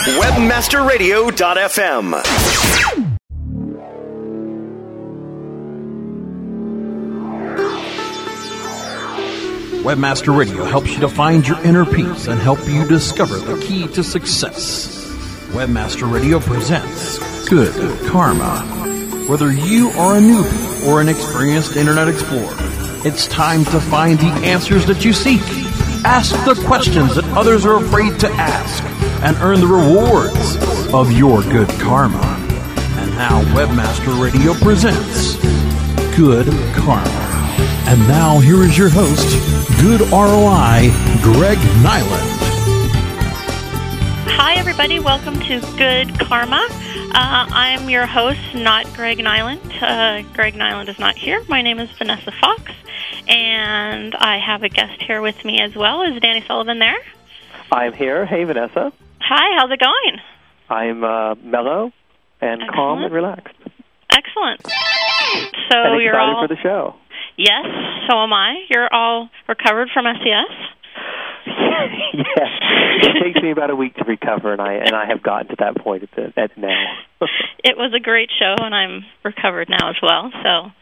Webmasterradio.fm. Webmaster Radio helps you to find your inner peace and help you discover the key to success. Webmaster Radio presents Good Karma. Whether you are a newbie or an experienced Internet Explorer, it's time to find the answers that you seek. Ask the questions that others are afraid to ask and earn the rewards of your good karma. And now Webmaster Radio presents Good Karma. And now here is your host, Good ROI, Greg Niland. Hi, everybody. Welcome to Good Karma. Uh, I'm your host, not Greg Niland. Uh, Greg Niland is not here. My name is Vanessa Fox, and I have a guest here with me as well. Is Danny Sullivan there? I'm here. Hey, Vanessa. Hi, how's it going? I'm uh, mellow and calm and relaxed. Excellent. So and you're all for the show. yes. So am I. You're all recovered from SES. yes, it takes me about a week to recover, and I and I have gotten to that point at, the, at now. It was a great show, and I'm recovered now as well. So,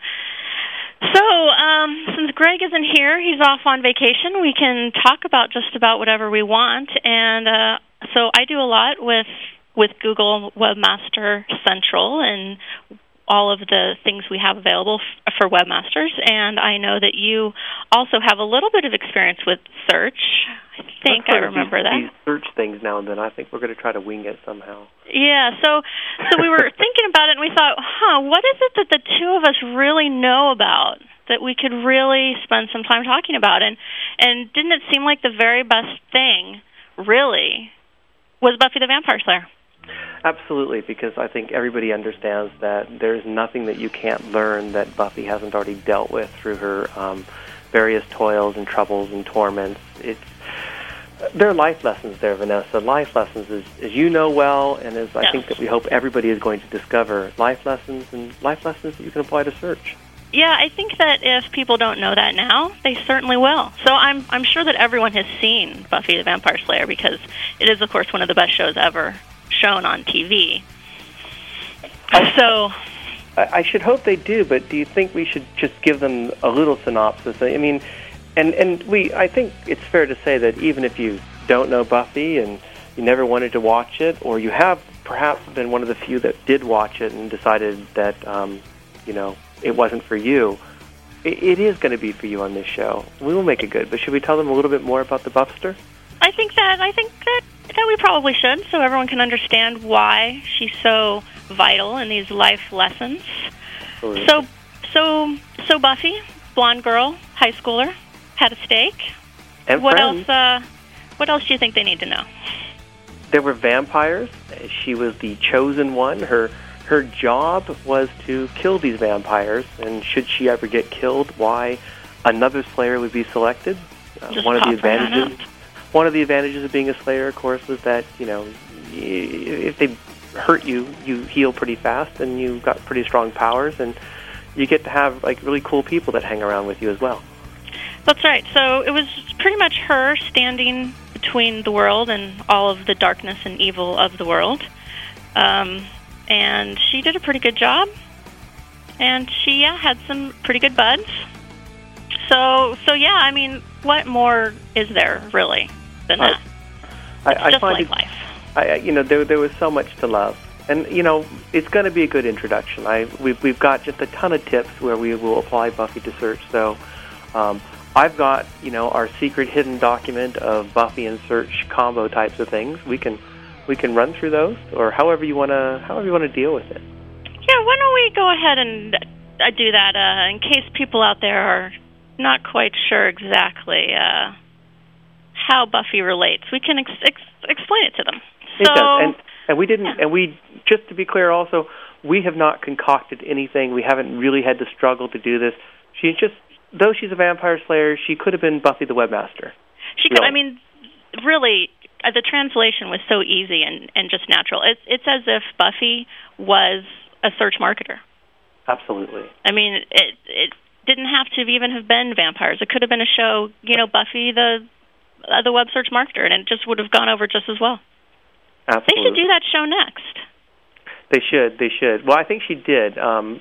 so um, since Greg isn't here, he's off on vacation. We can talk about just about whatever we want, and uh, so I do a lot with with Google Webmaster Central and all of the things we have available f- for webmasters. And I know that you also have a little bit of experience with search. I think I remember do that. These search things now and then. I think we're going to try to wing it somehow. Yeah, so so we were thinking about it and we thought, huh, what is it that the two of us really know about that we could really spend some time talking about and and didn't it seem like the very best thing really was Buffy the Vampire Slayer? Absolutely, because I think everybody understands that there's nothing that you can't learn that Buffy hasn't already dealt with through her um, various toils and troubles and torments. It's there are life lessons there, Vanessa. Life lessons, as, as you know well, and as I Yes. think that we hope everybody is going to discover, life lessons and life lessons that you can apply to search. Yeah, I think that if people don't know that now, they certainly will. So I'm I'm sure that everyone has seen Buffy the Vampire Slayer because it is of course one of the best shows ever shown on TV. So I, I should hope they do, but do you think we should just give them a little synopsis? I mean, and and we I think it's fair to say that even if you don't know Buffy and you never wanted to watch it, or you have perhaps been one of the few that did watch it and decided that um, you know it wasn't for you, it, it is going to be for you on this show. We will make it good, but should we tell them a little bit more about the Buffster? I think that I think that that we probably should, so everyone can understand why she's so vital in these life lessons. So, so, so Buffy, blonde girl, high schooler, had a steak. and what friends. else? Uh, what else do you think they need to know? there were vampires. She was the chosen one. Her her job was to kill these vampires, and should she ever get killed, why another Slayer would be selected. Uh, one of the pop right on advantages, one of the advantages of being a Slayer, of course, was that you know if they hurt you, you heal pretty fast, and you've got pretty strong powers, and you get to have like really cool people that hang around with you as well. That's right. So it was pretty much her standing between the world and all of the darkness and evil of the world. Um, and she did a pretty good job. And she yeah, had some pretty good buds. So so yeah, I mean, what more is there really than that? I, It's I just like it life. I, I- you know, there there was so much to love, and you know, it's going to be a good introduction. I we've we've got just a ton of tips where we will apply Buffy to search. So, um, I've got you know our secret hidden document of Buffy and search combo types of things. We can we can run through those, or however you want to however you want to deal with it. Yeah, why don't we go ahead and uh, do that uh, in case people out there are not quite sure exactly uh, how Buffy relates. We can ex- ex- explain it to them. It So, does, and and we didn't, Yeah. and we just to be clear, also we have not concocted anything. We haven't really had to struggle to do this. She's just, though she's a vampire slayer, she could have been Buffy the Webmaster. she could. I mean, really, uh, the translation was so easy and and just natural. It's it's as if Buffy was a search marketer. Absolutely. I mean, it it didn't have to even have been vampires. It could have been a show, you know, Buffy the uh, the web search marketer, and it just would have gone over just as well. Absolutely. They should do that show next. They should. They should. Well, I think she did. Um,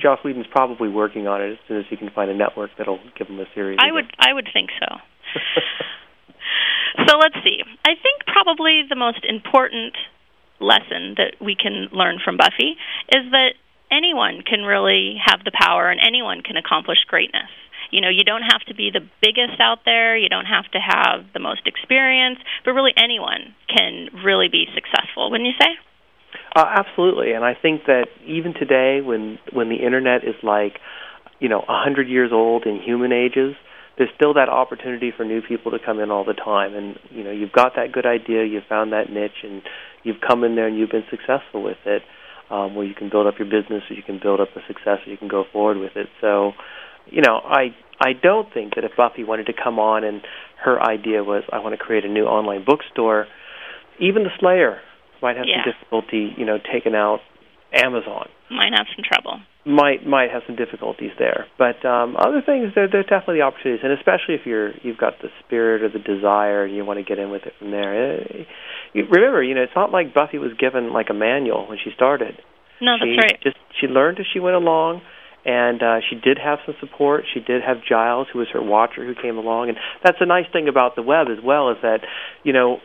Joss Whedon's probably working on it as soon as he can find a network that'll give him a series. I would. I would think so. so let's see. I think probably the most important lesson that we can learn from Buffy is that anyone can really have the power and anyone can accomplish greatness. You know, you don't have to be the biggest out there, you don't have to have the most experience, but really anyone can really be successful, wouldn't you say? Uh, absolutely, and I think that even today, when when the internet is like, you know, a hundred years old in human ages, there's still that opportunity for new people to come in all the time. And you know, you've got that good idea, you've found that niche, and you've come in there and you've been successful with it. Um, where you can build up your business, or you can build up a success, or you can go forward with it. So, you know, I I don't think that if Buffy wanted to come on and her idea was I want to create a new online bookstore, even the Slayer might have yeah. some difficulty, you know, taking out Amazon. Might have some trouble. Might might have some difficulties there, but um, other things there there's definitely opportunities, and especially if you're you've got the spirit or the desire and you want to get in with it from there. Uh, you, remember, you know, it's not like Buffy was given like a manual when she started. No, she that's right. Just she learned as she went along, and uh, she did have some support. She did have Giles, who was her watcher, who came along, and that's a nice thing about the web as well is that, you know,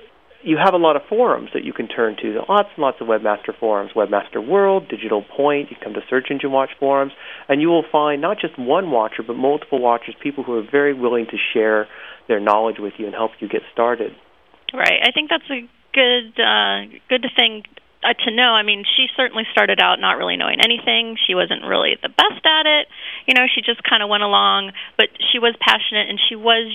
you have a lot of forums that you can turn to. Lots and lots of webmaster forums, Webmaster World, Digital Point. You come to search engine watch forums, and you will find not just one watcher, but multiple watchers, people who are very willing to share their knowledge with you and help you get started. Right. I think that's a good uh, good thing uh, to know. I mean, she certainly started out not really knowing anything. She wasn't really the best at it. You know, she just kind of went along, but she was passionate and she was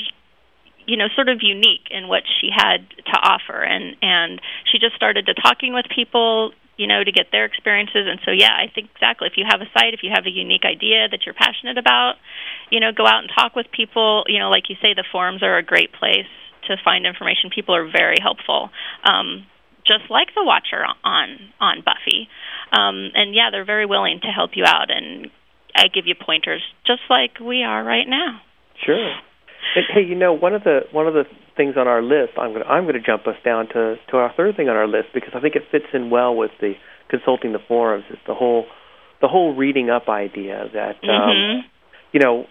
you know sort of unique in what she had to offer. And and she just started to talking with people you know to get their experiences. And so yeah i think exactly if you have a site if you have a unique idea that you're passionate about you know go out and talk with people. You know like you say the forums are a great place to find information. People are very helpful um just like the watcher on on buffy. Um and yeah they're very willing to help you out and i give you pointers just like we are right now. Sure and, hey, you know, one of the one of the things on our list, I'm going to I'm going to jump us down to to our third thing on our list because I think it fits in well with the consulting the forums. It's the whole the whole reading up idea that um, mm-hmm. you know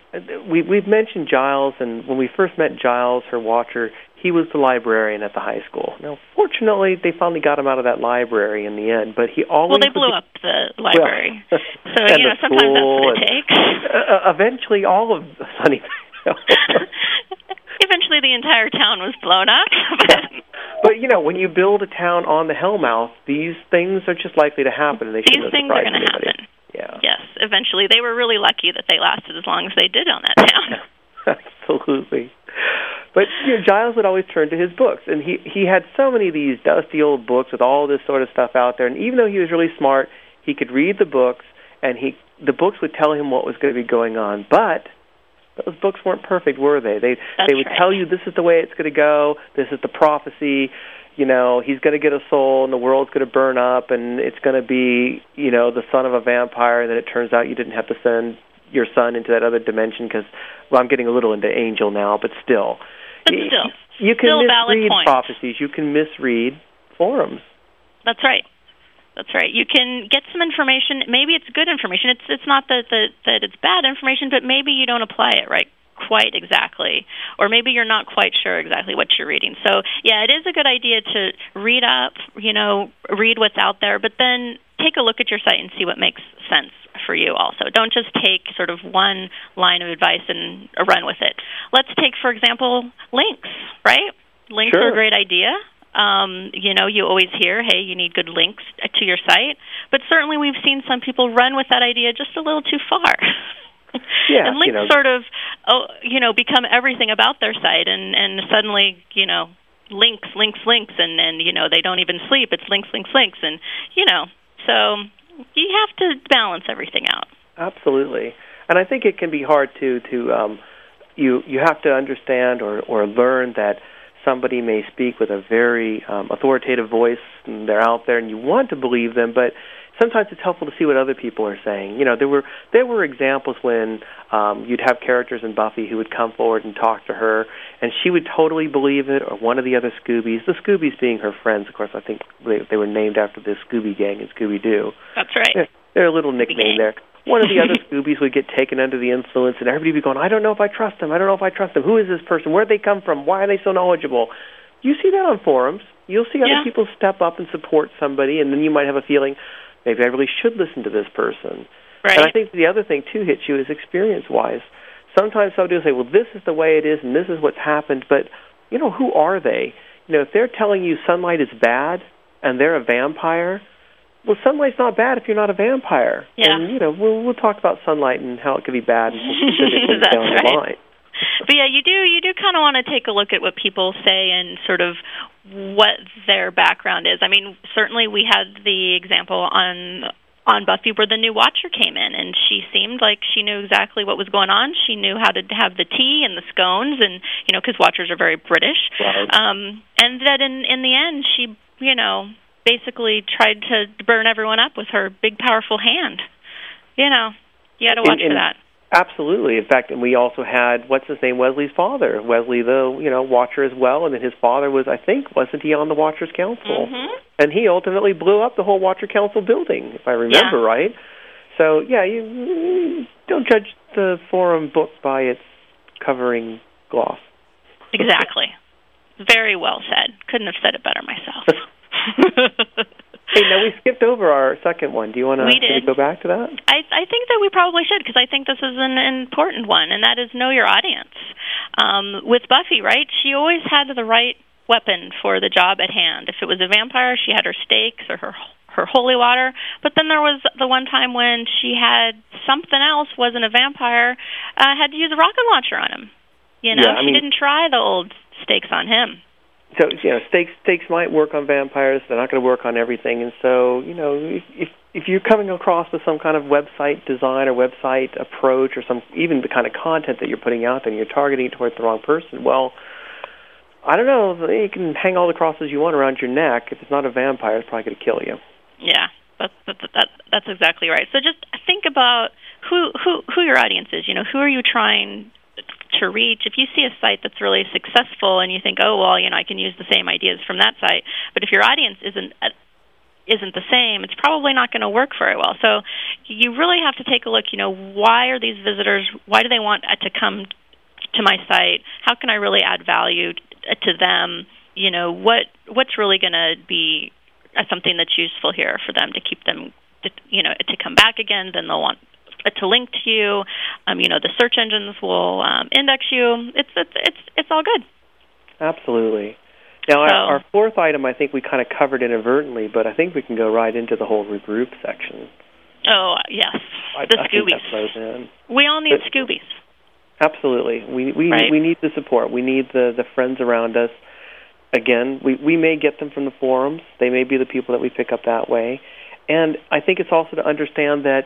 we we've mentioned Giles, and when we first met Giles, her watcher, he was the librarian at the high school. Now, fortunately, they finally got him out of that library in the end, but he always well, they blew up the library, well, so you know sometimes that's what it takes. Uh, eventually, all of Sunny Eventually, the entire town was blown up. but you know, when you build a town on the Hellmouth, these things are just likely to happen, and they these things are going to happen. Yeah. Yes, eventually, they were really lucky that they lasted as long as they did on that town. Absolutely. But you know, Giles would always turn to his books, and he he had so many of these dusty old books with all this sort of stuff out there. And even though he was really smart, he could read the books, and he the books would tell him what was going to be going on. But those books weren't perfect, were they? They That's they would right. tell you this is the way it's going to go. This is the prophecy. You know, he's going to get a soul, and the world's going to burn up, and it's going to be, you know, the son of a vampire. And then it turns out you didn't have to send your son into that other dimension because, well, I'm getting a little into angel now, but still, But still, you can still misread prophecies. You can misread forums. That's right. That's right. You can get some information. Maybe it's good information. It's it's not that that that it's bad information, but maybe you don't apply it right quite exactly, or maybe you're not quite sure exactly what you're reading. So yeah, it is a good idea to read up. You know, read what's out there, but then take a look at your site and see what makes sense for you also. Don't just take sort of one line of advice and run with it. Let's take, for example, links, right? Links Sure. are a great idea. Um, you know, you always hear, hey, you need good links to your site. But certainly we've seen some people run with that idea just a little too far. Yeah, and links you know. sort of, oh, you know, become everything about their site, and and suddenly, you know, links, links, links, and and you know they don't even sleep. It's links, links, links, and you know, so you have to balance everything out. Absolutely, and I think it can be hard to to um, you you have to understand or or learn that somebody may speak with a very um, authoritative voice and they're out there and you want to believe them, but sometimes it's helpful to see what other people are saying. You know, there were there were examples when um, you'd have characters in Buffy who would come forward and talk to her, and she would totally believe it, or one of the other Scoobies, the Scoobies being her friends. Of course, I think they, they were named after the Scooby Gang and Scooby Doo. That's right. They're a little nickname there. One of the other Scoobies would get taken under the influence, and everybody would be going, "I don't know if I trust them. I don't know if I trust them. Who is this person? Where'd they come from? Why are they so knowledgeable?" You see that on forums. You'll see other Yeah. people step up and support somebody, and then you might have a feeling, maybe I really should listen to this person. Right. And I think the other thing too hits you is experience wise. Sometimes somebody will say, "Well, this is the way it is, and this is what's happened," but you know, who are they? You know, if they're telling you sunlight is bad and they're a vampire, well, sunlight's not bad if you're not a vampire. Yeah. And you know, we'll we'll talk about sunlight and how it could be bad specifically That's down the line. But yeah, you do you do kind of want to take a look at what people say and sort of what their background is. I mean, certainly we had the example on on Buffy where the new Watcher came in, and she seemed like she knew exactly what was going on. She knew how to have the tea and the scones, and you know, because Watchers are very British. Right. Um, and that in in the end, she you know basically tried to burn everyone up with her big powerful hand. You know, you got to watch And- for that. Absolutely. In fact, and we also had what's his name, Wesley's father, Wesley, the you know Watcher as well, and then his father was, I think, wasn't he on the Watchers Council? Mhm. And he ultimately blew up the whole Watcher Council building, if I remember Yeah. right. So yeah, you, you don't judge the forum book by its covering gloss. Exactly. Very well said. Couldn't have said it better myself. Hey, now we skipped over our second one. Do you want to go back to that? I, I think that we probably should because I think this is an important one, and that is know your audience. Um, with Buffy, right? She always had the right weapon for the job at hand. If it was a vampire, she had her stakes or her her holy water. But then there was the one time when she had something else, wasn't a vampire, uh, had to use a rocket launcher on him. You know, Yeah, she mean- didn't try the old stakes on him. So you know stakes stakes might work on vampires. They're not going to work on everything. And so you know if if if you're coming across with some kind of website design or website approach or some even the kind of content that you're putting out there and you're targeting towards the wrong person well i don't know you can hang all the crosses you want around your neck. If it's not a vampire it's probably going to kill you. Yeah, that's that, that that's exactly right. So just think about who who who your audience is. You know, who are you trying to reach? If you see a site that's really successful and you think, oh well, you know, I can use the same ideas from that site, but if your audience isn't uh, isn't the same, it's probably not going to work very well. So you really have to take a look. You know, why are these visitors? Why do they want uh, to come to my site? How can I really add value to them? You know, what what's really going to be uh, something that's useful here for them to keep them, to, you know, to come back again. Then they'll want uh, to link to you. Um, you know, the search engines will um, index you. It's it's it's it's all good. absolutely now So- our, our fourth item i think we kind of covered inadvertently but i think we can go right into the whole regroup section Oh yes, I, the I Scoobies. We all need But- Scoobies. Absolutely. We we Right. we need the support. We need the the friends around us. Again, we we may get them from the forums. They may be the people that we pick up that way. And I think it's also to understand that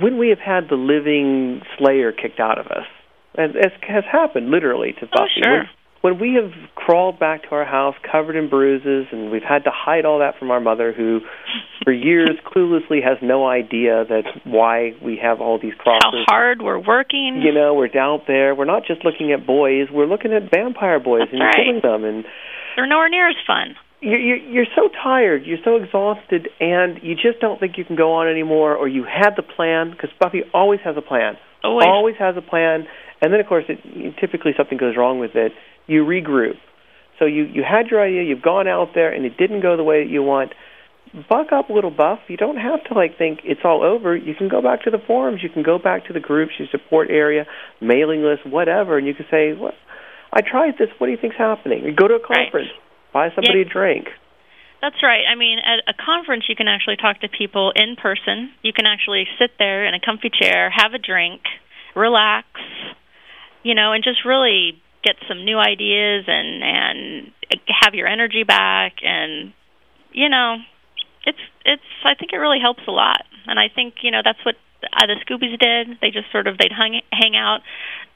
when we have had the living slayer kicked out of us, as, as has happened literally to Oh, Buffy. sure. When, when we have crawled back to our house covered in bruises and we've had to hide all that from our mother who for years cluelessly has no idea that why we have all these crosses How hard we're working. you know, we're out there. We're not just looking at boys. We're looking at vampire boys That's and right. killing them. And They're nowhere near as fun. You're, you're you're so tired. You're so exhausted, and you just don't think you can go on anymore. Or you had the plan because Buffy always has a plan. Always. Always has a plan. And then, of course, it, typically something goes wrong with it. You regroup. So you you had your idea. You've gone out there, and it didn't go the way that you want. Buck up little, Buff. You don't have to like think it's all over. You can go back to the forums. You can go back to the groups, your support area, mailing list, whatever, and you can say, "What? I tried this. What do you think's happening?" You go to a Right. Buy somebody a drink. That's right. I mean, at a conference, you can actually talk to people in person. You can actually sit there in a comfy chair, have a drink, relax, you know, and just really get some new ideas and and have your energy back. And you know, it's it's. I think it really helps a lot. And I think you know that's what uh, the Scoobies did. They just sort of they'd hang hang out.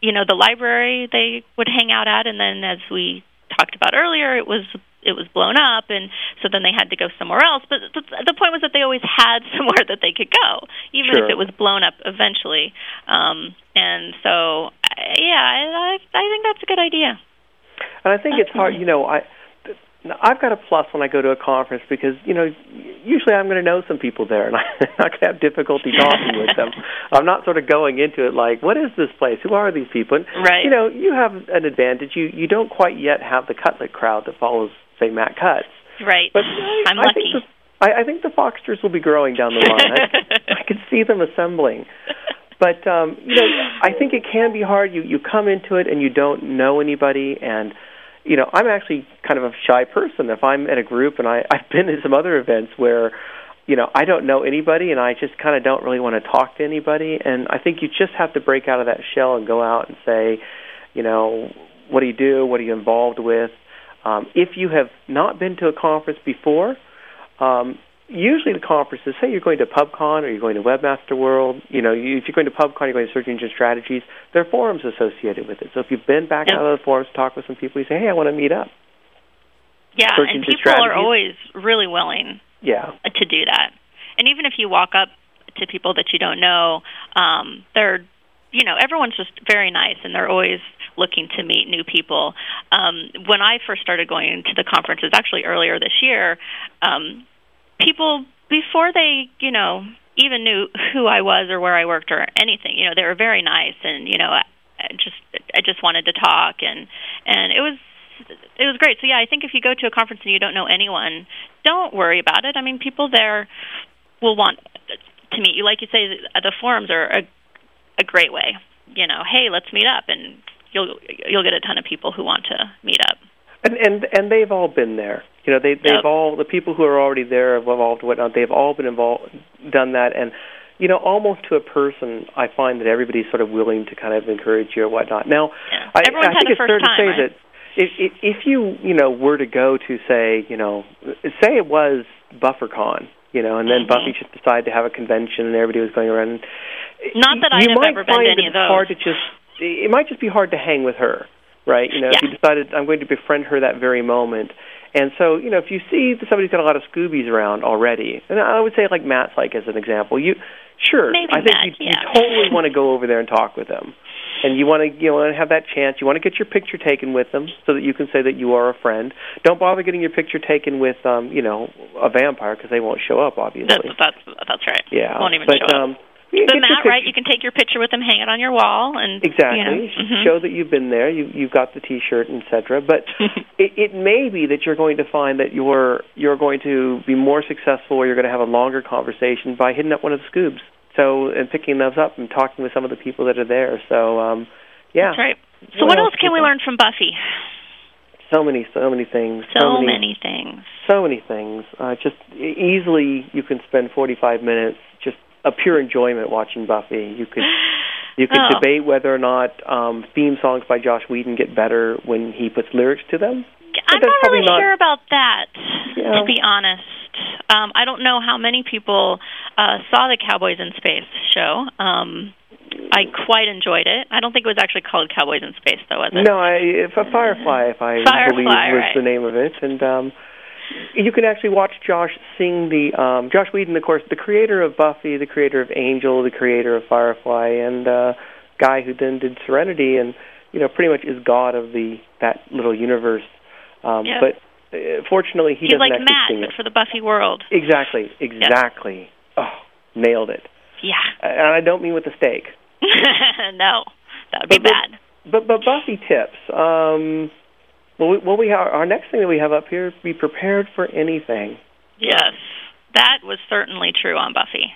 You know, the library they would hang out at, and then as we talked about earlier, it was it was blown up, and so then they had to go somewhere else. But the, the point was that they always had somewhere that they could go, even Sure. if it was blown up eventually. Um, and so, I- yeah, I, I I think that's a good idea. And I think it's hard, you know, I I've got a plus when I go to a conference because, you know, usually I'm going to know some people there and I'm not going to have difficulty talking with them. I'm not sort of going into it like, what is this place? Who are these people? And, Right. You know, you have an advantage. You you don't quite yet have the Cutlet crowd that follows, say, Matt Cutts. Right. But I, I'm I lucky. Think the, I, I think the Foxters will be growing down the line. I, I can see them assembling. But um, you know, I think it can be hard. You you come into it and you don't know anybody, and you know, I'm actually kind of a shy person. If I'm at a group and I I've been to some other events where you know I don't know anybody and I just kind of don't really want to talk to anybody, and I think you just have to break out of that shell and go out and say, you know, what do you do? What are you involved with? Um, if you have not been to a conference before, um, usually the conferences, say you're going to PubCon or you're going to Webmaster World, you know, you, if you're going to PubCon, you're going to Search Engine Strategies, there are forums associated with it. So if you've been back Yep. out of the forums, talk with some people, you say, hey, I want to meet up. yeah, search and people are always really willing Yeah. to do that. And even if you walk up to people that you don't know, um, they're, you know, everyone's just very nice, and they're always looking to meet new people. Um, when I first started going to the conferences, actually earlier this year, um, people before they, you know, even knew who I was or where I worked or anything, you know, they were very nice, and you know, I, I just I just wanted to talk, and and it was it was great. So yeah, I think if you go to a conference and you don't know anyone, don't worry about it. I mean, people there will want to meet you. Like you say, the forums are a, a great way. You know, hey, let's meet up, and you'll you'll get a ton of people who want to meet up. And and and they've all been there. You know, they they've Yep. all the people who are already there have evolved whatnot. They've all been involved, done that, and you know, almost to a person, I find that everybody's sort of willing to kind of encourage you or whatnot. Now, Yeah. I, Everyone's I think it's fair time, to say right? that if, if if you you know were to go to say you know say it was BufferCon, you know, and then Mhm. Buffy just decided to have a convention and everybody was going around. And Not that I you have might ever been to any of it's hard to just. It might just be hard to hang with her, right? You know, if you decided I'm going to befriend her that very moment. And so, you know, if you see that somebody's got a lot of Scoobies around already, and I would say like Matt's like as an example, you sure, Maybe I think Matt, you, yeah. you totally want to go over there and talk with them, and you want to you want to have that chance. You want to get your picture taken with them so that you can say that you are a friend. Don't bother getting your picture taken with, um, you know, a vampire because they won't show up, obviously. That's that's that's right. yeah, won't even but show up. um, you But get your Matt, right? You can take your picture with them, hang it on your wall, and Exactly. You know, mhm. Show that you've been there. You you've got the T-shirt, etc. But it, it may be that you're going to find that you're you're going to be more successful, or you're going to have a longer conversation by hitting up one of the scoobs. So and picking those up and talking with some of the people that are there. So um, yeah, That's right. So What what else can we learn from Buffy? so many so many things. So many, many things. so many things. Uh, just easily, you can spend 45 minutes just a pure enjoyment watching Buffy. You could you could Oh. debate whether or not um, theme songs by Joss Whedon get better when he puts lyrics to them. I'm not really not- sure about that, Yeah. to be honest. Um, I don't know how many people uh, saw the Cowboys in Space show. Um, I quite enjoyed it. I don't think it was actually called Cowboys in Space, though, was it? No, I, if a Firefly, if I Firefly, believe was right. the name of it, and um, you can actually watch Joss sing the um, Joss Whedon, of course, the creator of Buffy, the creator of Angel, the creator of Firefly, and uh, guy who then did Serenity, and you know, pretty much is god of the that little universe. Um. But uh, fortunately, he He's doesn't like actually Matt, sing it. for the Buffy world. Exactly, exactly. Oh, nailed it. Yeah. And I don't mean with a steak. no, that would be But- bad. But but Buffy tips. Um, well, we, well, we have our next thing that we have up here: be prepared for anything. Yes, that was certainly true on Buffy.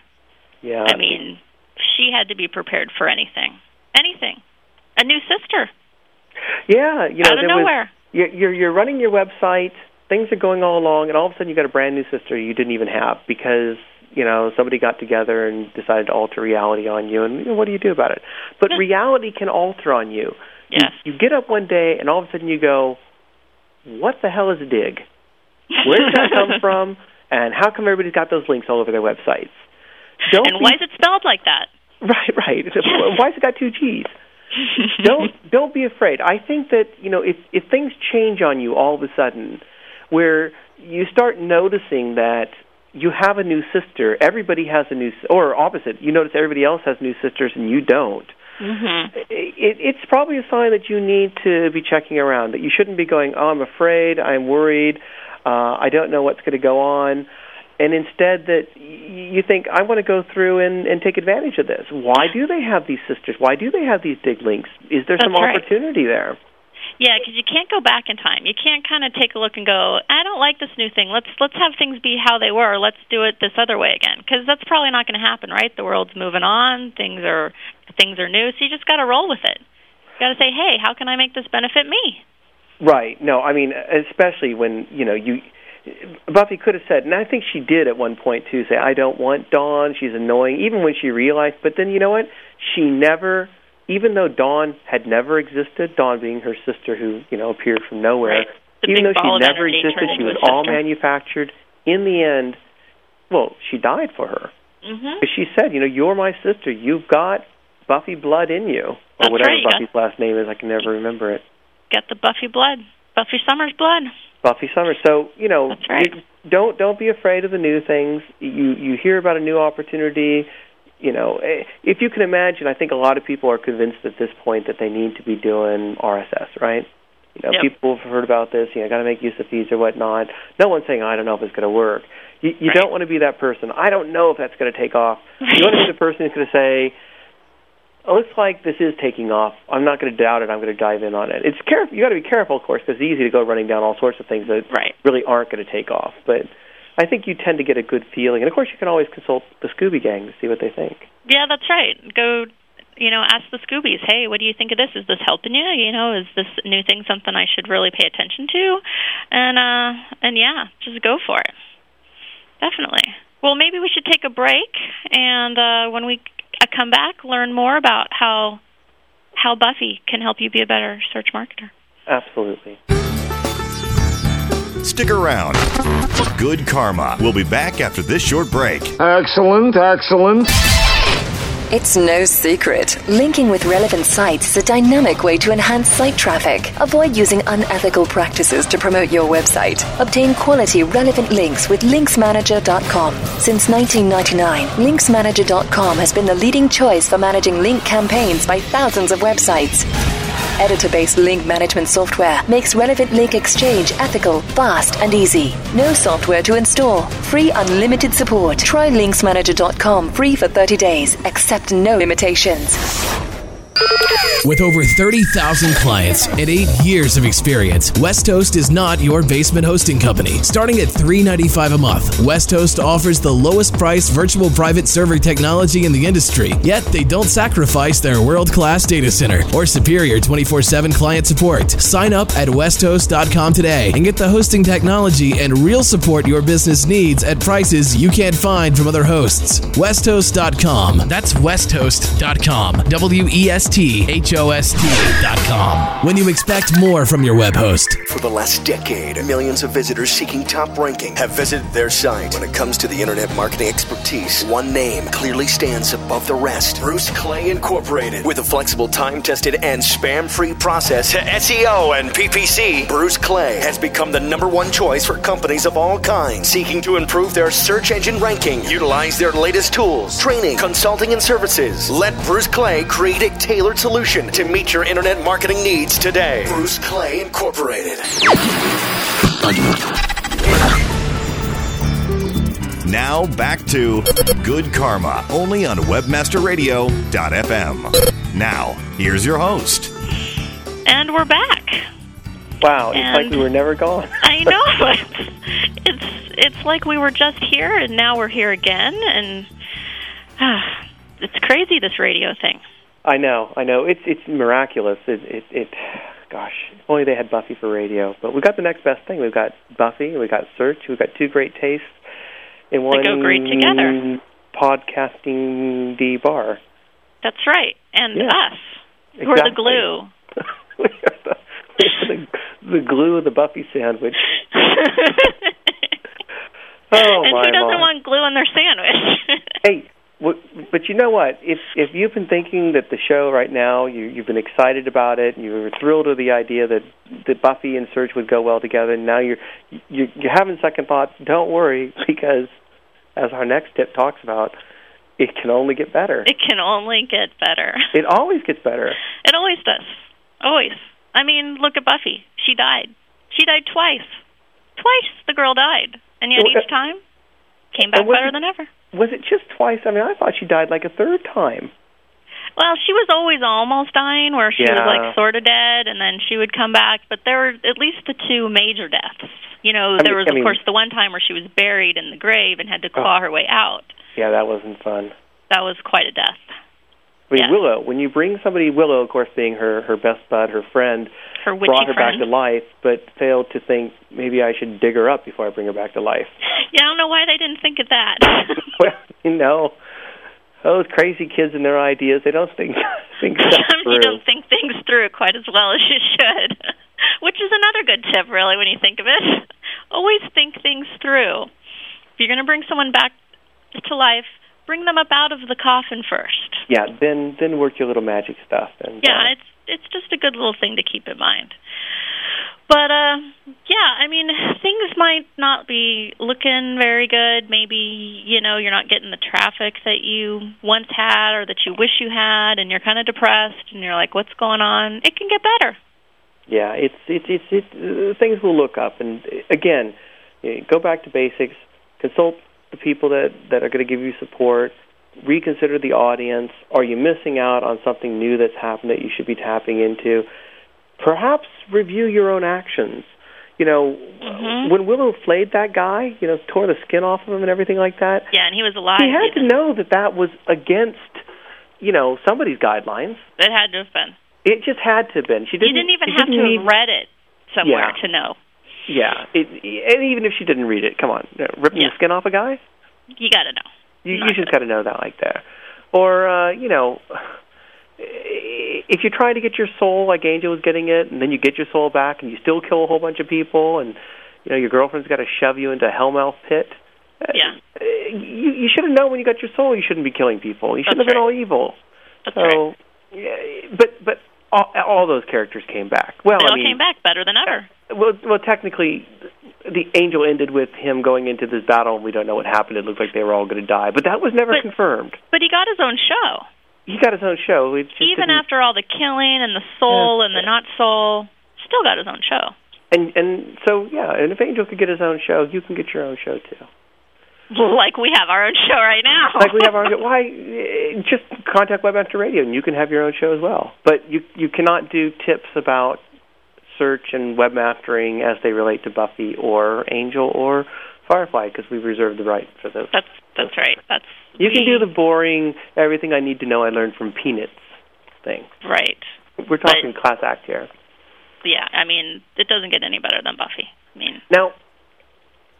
Yeah. I mean, she had to be prepared for anything. Anything. A new sister yeah, you know, out of there nowhere. You're, you're you're running your website, things are going all along, and all of a sudden you got a brand new sister you didn't even have because you know somebody got together and decided to alter reality on you, and you know, what do you do about it? But reality can alter on you. You- Yes. You, get up one day and all of a sudden you go, "What the hell is a Digg? Where did that come from? And how come everybody's got those links all over their websites?" Don't and be- why is it spelled like that? Right, right. Why's it got two G's? Don't don't be afraid. I think that you know if if things change on you all of a sudden, where you start noticing that you have a new sister. Everybody has a new, or opposite. You notice everybody else has new sisters and you don't. Mm-hmm. It, it's probably a sign that you need to be checking around. That you shouldn't be going, "Oh, I'm afraid. I'm worried. Uh, I don't know what's going to go on." And instead, that you think, "I want to go through and, and take advantage of this." Why do they have these sisters? Why do they have these Digg links? Is there That's some right. opportunity there? Yeah, because you can't go back in time. You can't kind of take a look and go, "I don't like this new thing. Let's let's have things be how they were. Let's do it this other way again." Because that's probably not going to happen, right? The world's moving on. Things are things are new, so you just got to roll with it. You got to say, "Hey, how can I make this benefit me?" Right. No, I mean, especially when you know you. Buffy could have said, and I think she did at one point too, say, "I don't want Dawn. She's annoying." Even when she realized, but then you know what? She never, even though Dawn had never existed, Dawn being her sister who you know appeared from nowhere, Right. Even though she never existed, she was all manufactured. In the end, well, she died for her. Mm-hmm. Because she said, you know, you're my sister. You've got Buffy blood in you, or That's whatever right, Buffy's last name is. I can never remember it. Got the Buffy blood, Buffy Summers blood. Buffy Summers. So you know, right. you- don't don't be afraid of the new things. You you hear about a new opportunity. You know, eh, if you can imagine, I think a lot of people are convinced at this point that they need to be doing RSS, right? You know, Yep. people have heard about this. You know, got to make use of feeds or whatnot. No one's saying, I don't know if it's going to work. You, you Right. don't want to be that person. I don't know if that's going to take off. You want to be the person who's going to say, it looks like this is taking off. I'm not going to doubt it. I'm going to dive in on it. It's careful. You got to be careful, of course, because it's easy to go running down all sorts of things that Right. really aren't going to take off. But I think you tend to get a good feeling, and of course, you can always consult the Scooby Gang to see what they think. Yeah, that's right. Go, you know, ask the Scoobies. Hey, what do you think of this? Is this helping you? You know, is this new thing something I should really pay attention to? And uh, and yeah, just go for it. Definitely. Well, maybe we should take a break, and uh, when we come back, learn more about how how Buffy can help you be a better search marketer. Absolutely. Stick around. Good Karma. We'll be back after this short break. Excellent, excellent. It's no secret. Linking with relevant sites is a dynamic way to enhance site traffic. Avoid using unethical practices to promote your website. Obtain quality, relevant links with linksmanager.com. Since 1999, linksmanager.com has been the leading choice for managing link campaigns by thousands of websites. Editor based link management software makes relevant link exchange ethical, fast, and easy. No software to install. Free unlimited support. Try linksmanager.com free for 30 days. Accept no limitations. With over 30,000 clients and 8 years of experience, West Host is not your basement hosting company. Starting at 395 a month, West Host offers the lowest price virtual private server technology in the industry. Yet they don't sacrifice their world-class data center or superior 24/7 client support. Sign up at westhost.com today and get the hosting technology and real support your business needs at prices you can't find from other hosts. westhost.com. That's westhost.com. W E S T H O S T.com. When you expect more from your web host. For the last decade, millions of visitors seeking top ranking have visited their site. When it comes to the internet marketing expertise, one name clearly stands above the rest. Bruce Clay Incorporated. With a flexible, time-tested, and spam-free process to SEO and PPC, Bruce Clay has become the number one choice for companies of all kinds seeking to improve their search engine ranking. Utilize their latest tools, training, consulting, and services. Let Bruce Clay create a tailored solution to meet your internet marketing needs today. Bruce Clay Incorporated. Now back to Good Karma, only on WebmasterRadio.fm. Now, here's your host. And we're back. Wow, it's like we were never gone. I know. It's, it's it's like we were just here and now we're here again, and ah, it's crazy this radio thing. I know, I know. It's it's miraculous. It it, it gosh, if only they had Buffy for radio. But we've got the next best thing. We've got Buffy. We've got Search. We've got two great tastes in one go great together. podcasting D bar. That's right, and Yeah. us. We're the Exactly. glue. we are the, we are the, the glue of the Buffy sandwich. Oh and my who doesn't my. want glue on their sandwich? Hey, but you know what? If if you've been thinking that the show right now, you you've been excited about it, and you were thrilled with the idea that that Buffy and Surge would go well together, and now you're you you're having second thoughts. Don't worry, because as our next tip talks about, it can only get better. It can only get better. It always gets better. It always does. Always. I mean, look at Buffy. She died. She died twice. Twice the girl died, and yet Well, each uh, time came back better it- than ever. Was it just twice? I mean, I thought she died like a third time. Well, she was always almost dying, where she was like sort of dead, and then she would come back. But there were at least the two major deaths. You know, I there mean- was I of mean- course the one time where she was buried in the grave and had to Oh. claw her way out. Yeah, that wasn't fun. That was quite a death. I mean, Yeah. Willow. When you bring somebody, Willow, of course, being her her best bud, her friend, Her brought her friend. back to life, but failed to think maybe I should dig her up before I bring her back to life. Yeah, I don't know why they didn't think of that. well, you know, those crazy kids and their ideas, they don't think think stuff Sometimes you don't think things through quite as well as you should. Which is another good tip, really, when you think of it. Always think things through. If you're going to bring someone back to life, bring them up out of the coffin first. Yeah, then then work your little magic stuff. And Yeah, uh, it's it's just a good little thing to keep in mind. But uh yeah, I mean things might not be looking very good. Maybe, you know, you're not getting the traffic that you once had or that you wish you had and you're kind of depressed and you're like what's going on? It can get better. yeah, it's it's it's, it's uh, things will look up. And again, eh, go back to basics. Consult the people that that are going to give you support. Reconsider the audience. Are you missing out on something new that's happened that you should be tapping into? Perhaps review your own actions. You know, Mhm. when Willow flayed that guy, you know, tore the skin off of him and everything like that. Yeah, and he was alive. he had to know that that was against, you know, somebody's guidelines. It had to have been. It just had to have been. She didn't. didn't even have didn't to need, have read it somewhere Yeah. to know. Yeah, it, and even if she didn't read it, come on, uh, ripping Yeah. the skin off a guy, You got to know. you, Not you just got to know that like that. Or uh, you know, if you're trying to get your soul like Angel was getting it, and then you get your soul back, and you still kill a whole bunch of people, and you know your girlfriend's got to shove you into a hellmouth pit. uh, Yeah. You you should have known when you got your soul you shouldn't be killing people. You shouldn't That's have been right. all evil. That's so, right. yeah, but but all, all those characters came back. Well, They I all mean, came back better than ever. well, well, technically, the angel ended with him going into this battle, and we don't know what happened. It looked like they were all going to die, but that was never But- confirmed. But he got his own show. He got his own show. Even didn't- after all the killing and the soul Yeah. and the not soul, still got his own show. and and so yeah, and if Angel could get his own show, you can get your own show too. Like we have our own show right now. Like we have our own. Why? eh, Just contact Webmaster Radio, and you can have your own show as well. But you you cannot do tips about search and webmastering as they relate to Buffy or Angel or Firefly because we've reserved the right for those. That's that's right. That's You can do the boring everything I need to know I learned from Peanuts thing. right. We're talking class act here. Yeah, I mean, it doesn't get any better than Buffy. I mean, Now,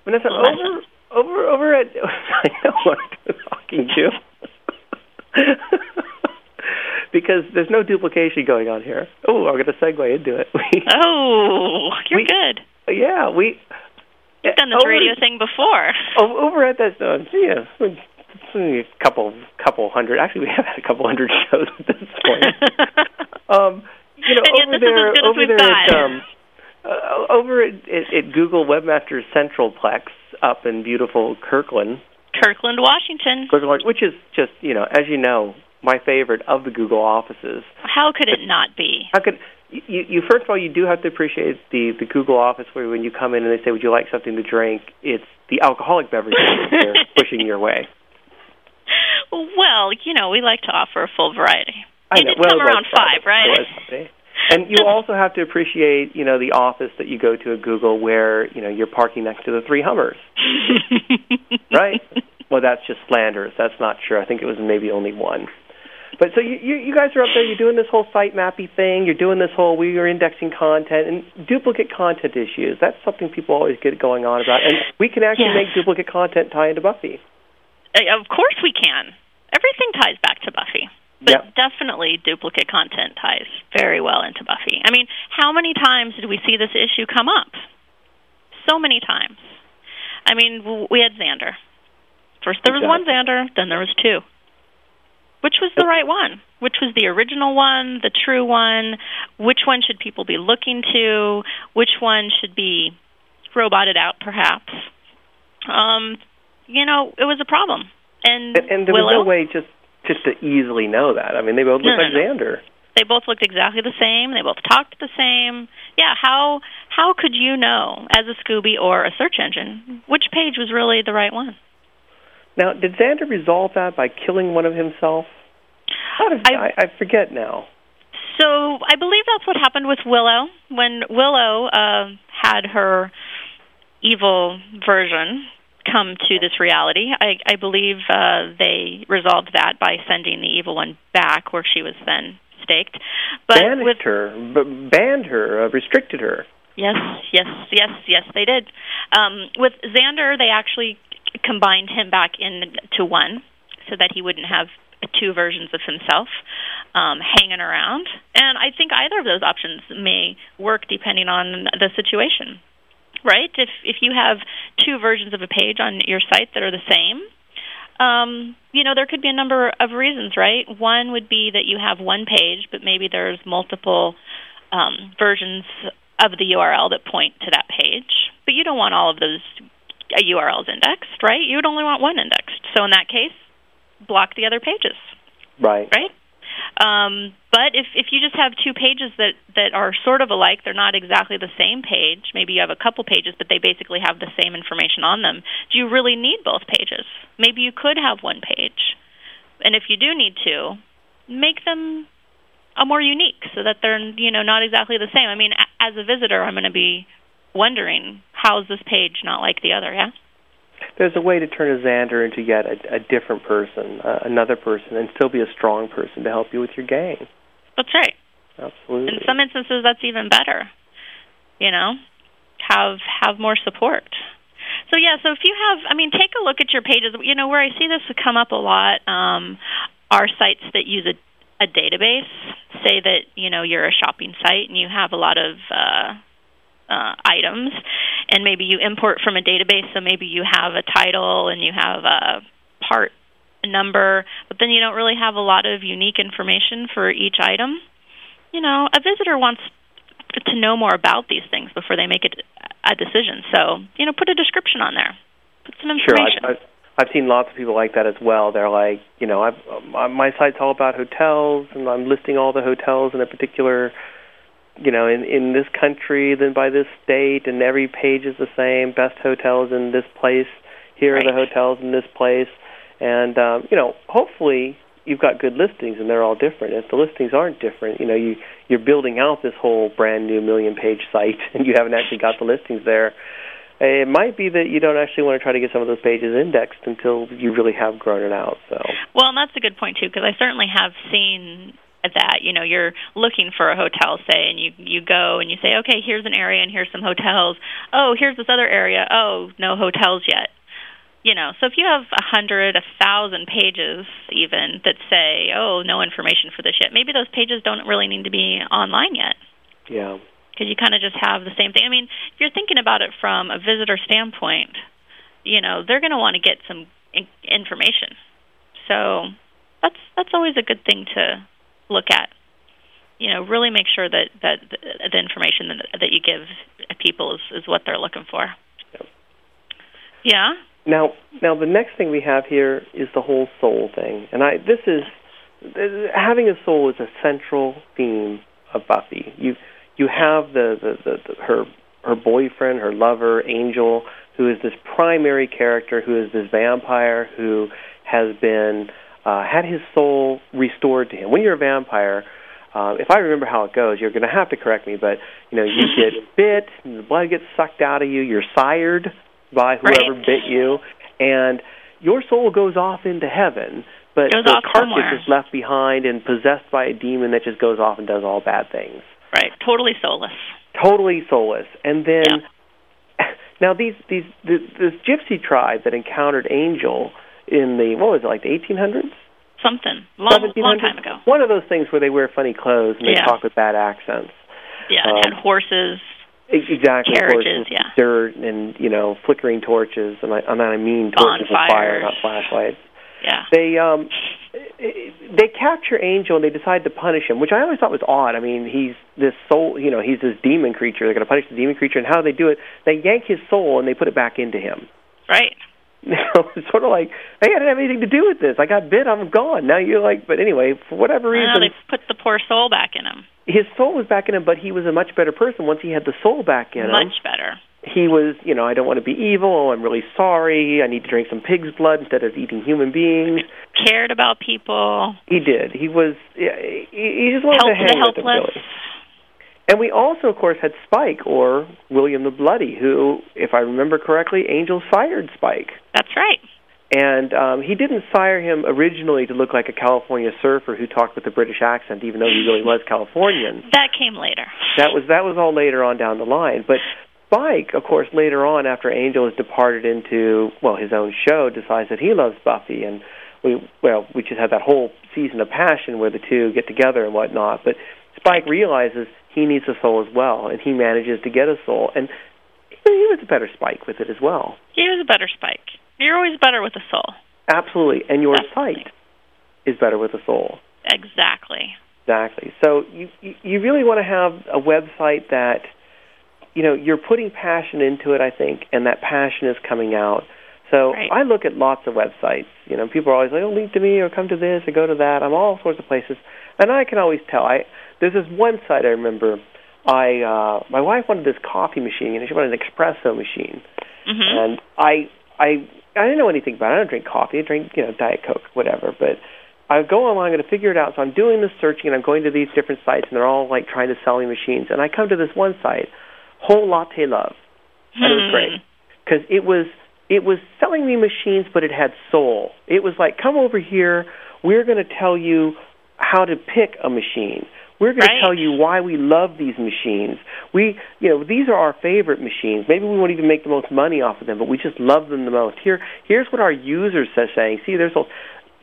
Vanessa, over. Over over at I know what I'm talking to. because there's no duplication going on here. Oh, I'm going to segue into it. We, oh, you're We- good. yeah, we You've done this over, radio thing before. over at that. Uh, yeah, a couple couple hundred. Actually, we have had a couple hundred shows at this point. um, you know, And over there, as good as over there at um, uh, over at, at, at Google Webmaster Centralplex up in beautiful Kirkland, Kirkland, Washington. Kirkland, which is just you know, as you know, my favorite of the Google offices. How could it not be? How could you, you first of all you do have to appreciate the the Google office where when you come in and they say would you like something to drink it's the alcoholic beverages they're pushing your way. Well, you know, we like to offer a full variety. I You know. did well, come around five, right? It was Friday. And you also have to appreciate, you know, the office that you go to at Google where, you know, you're parking next to the three Hummers, right? well, that's just slanderous. That's not true. I think it was maybe only one. But so you, you you guys are up there. You're doing this whole site mappy thing. You're doing this whole we are indexing content and duplicate content issues. That's something people always get going on about. And we can actually make duplicate content tie into Buffy. Uh, of course we can. Everything ties back to Buffy. But Yep. definitely duplicate content ties very well into Buffy. I mean, how many times did we see this issue come up? So many times. I mean, we had Xander. First there was one Xander, then there was two. Which was the right one? Which was the original one, the true one? Which one should people be looking to? Which one should be roboted out, perhaps? Um, you know, it was a problem. And, And, and there Willow, was no way just just to easily know that. I mean, they both look no, like no. Xander. they both looked exactly the same. They both talked the same. Yeah, how how could you know as a Scooby or a search engine which page was really the right one? Now, did Xander resolve that by killing one of himself? How did, I- I, I forget now. So I believe that's what happened with Willow when Willow uh, had her evil version come to this reality. I, I believe uh, they resolved that by sending the evil one back, where she was then staked. But Banished with her, b- banned her, uh, restricted her. Yes, yes, yes, yes, they did. Um, with Xander, they actually c- combined him back into one so that he wouldn't have two versions of himself um, hanging around. And I think either of those options may work depending on the situation. Right? If if you have two versions of a page on your site that are the same, um, you know, there could be a number of reasons, right? One would be that you have one page, but maybe there's multiple um, versions of the URL that point to that page. But you don't want all of those uh, URLs indexed, right? You would only want one indexed. So in that case, block the other pages, Right. right? Um, but if if you just have two pages that that are sort of alike, they're not exactly the same page. Maybe you have a couple pages, but they basically have the same information on them. Do you really need both pages? Maybe you could have one page, and if you do need to, make them a more unique so that they're you know not exactly the same. I mean, as a visitor, I'm going to be wondering how is this page not like the other? Yeah. There's a way to turn a Xander into yet a, a different person, uh, another person, and still be a strong person to help you with your game. That's right. Absolutely. In some instances, that's even better. You know, have have more support. So yeah, so if you have, I mean, take a look at your pages. You know, where I see this come up a lot um, are sites that use a a database. Say that you know you're a shopping site and you have a lot of uh, uh, items, and maybe you import from a database. So maybe you have a title and you have a part number, but then you don't really have a lot of unique information for each item. You know, a visitor wants to know more about these things before they make a, a decision. So, you know, put a description on there. Put some Sure, information. I've, I've, I've seen lots of people like that as well. They're like, you know, I've, uh, my site's all about hotels, and I'm listing all the hotels in a particular, you know, in in this country, then by this state, and every page is the same. Best hotels in this place. Here are the hotels in this place, and um, you know, hopefully you've got good listings and they're all different. If the listings aren't different, you know, you you're building out this whole brand new million page site and you haven't actually got the listings there. It might be that you don't actually want to try to get some of those pages indexed until you really have grown it out. So, Well, and that's a good point too, because I certainly have seen that. You know, you're looking for a hotel, say, and you you go and you say, okay, here's an area and here's some hotels. Oh, here's this other area. Oh, no hotels yet. You know, so if you have a hundred, a thousand pages even that say, oh, no information for this yet, maybe those pages don't really need to be online yet yeah. because you kind of just have the same thing. I mean, if you're thinking about it from a visitor standpoint, you know, they're going to want to get some in- information. So that's that's always a good thing to look at. You know, really make sure that that the, information that, that you give people is is what they're looking for. Yep. Yeah. Now, now the next thing we have here is the whole soul thing, and I this is having a soul is a central theme of Buffy. You you have the, the, the, the her her boyfriend, her lover, Angel, who is this primary character, who is this vampire who has been uh, had his soul restored to him. When you're a vampire, uh, if I remember how it goes, you're going to have to correct me, but you know you get bit, and the blood gets sucked out of you. You're sired by whoever Right. bit you, and your soul goes off into heaven. But Goes the carcass somewhere. is left behind and possessed by a demon that just goes off and does all bad things. Right. Totally soulless. Totally soulless. And then Yeah. now these these this, this gypsy tribe that encountered Angel in the what was it like the 1800s? Something long long time ago. One of those things where they wear funny clothes and they Yeah. talk with bad accents. Yeah. and Um, horses. E- Exactly. Carriages, horses, yeah. Dirt and you know flickering torches, and I, and I mean torches of fire, not flashlights. Yeah. They um, they capture Angel and they decide to punish him, which I always thought was odd. I mean, he's this soul, you know, he's this demon creature. They're going to punish the demon creature, and how do they do it? They yank his soul and they put it back into him. Right. So it's sort of like, hey, I didn't have anything to do with this. I got bit. I'm gone. Now you're like, but anyway, for whatever reason, know they put the poor soul back in him. his soul was back in him, but he was a much better person once he had the soul back in him. Much better. He was, you know, I don't want to be evil. Oh, I'm really sorry. I need to drink some pig's blood instead of eating human beings. Cared about people. He did. He was. yeah, He, he just wanted Help to hang the with them, helpless. really. And we also, of course, had Spike or William the Bloody, who, if I remember correctly, Angel sired Spike. That's right. And um, he didn't sire him originally to look like a California surfer who talked with a British accent, even though he really was Californian. That came later. That was that was all later on down the line. But Spike, of course, later on after Angel has departed into well his own show, decides that he loves Buffy, and we well we just had that whole season of passion where the two get together and whatnot. But Spike realizes he needs a soul as well, and he manages to get a soul, and he was a better Spike with it as well. He was a better Spike. You're always better with a soul. Absolutely, and your Definitely. sight is better with a soul. Exactly. Exactly. So you you you really want to have a website that you know you're putting passion into it. I think, and that passion is coming out. So Right. I look at lots of websites. You know, people are always like, "Oh, link to me," or "Come to this," or "Go to that." I'm all sorts of places, and I can always tell. I there's this one site I remember. I uh, my wife wanted this coffee machine, and she wanted an espresso machine, hmm and I I I didn't know anything about it. I don't drink coffee. I drink you know Diet Coke, whatever. But I go online, I'm going to figure it out. So I'm doing this searching, and I'm going to these different sites, and they're all like trying to sell me machines. And I come to this one site, Whole Latte Love, and it was great because it was it was selling me machines, but it had soul. It was like, come over here. We're going to tell you how to pick a machine. We're going Right. to tell you why we love these machines. We, you know, these are our favorite machines. Maybe we won't even make the most money off of them, but we just love them the most. Here, here's what our users are saying. See, there's a,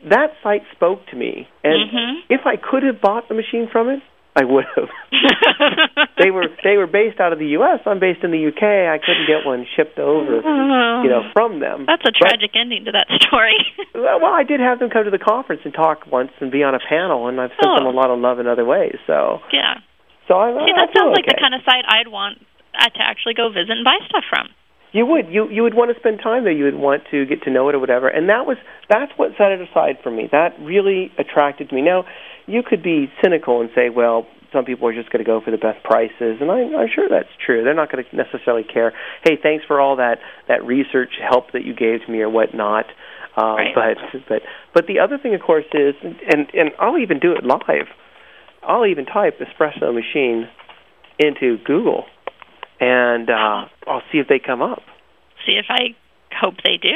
that site spoke to me, and Mhm. if I could have bought the machine from it, I would have. they were they were based out of the U.S. I'm based in the U.K. I couldn't get one shipped over, you know, from them. That's a But- tragic ending to that story. well, I did have them come to the conference and talk once and be on a panel, and I've sent Oh. them a lot of love in other ways. So, yeah. so I, See, I that feel sounds like okay. the kind of site I'd want uh, to actually go visit and buy stuff from. You would you you would want to spend time there. You would want to get to know it or whatever. And that was that's what set it aside for me. That really attracted me. Now, you could be cynical and say, well, some people are just going to go for the best prices, and I, I'm sure that's true. They're not going to necessarily care. Hey, thanks for all that that research help that you gave to me or whatnot. Uh, Right. But but but the other thing, of course, is and and I'll even do it live. I'll even type espresso machine into Google, and uh, I'll see if they come up. See if I hope they do.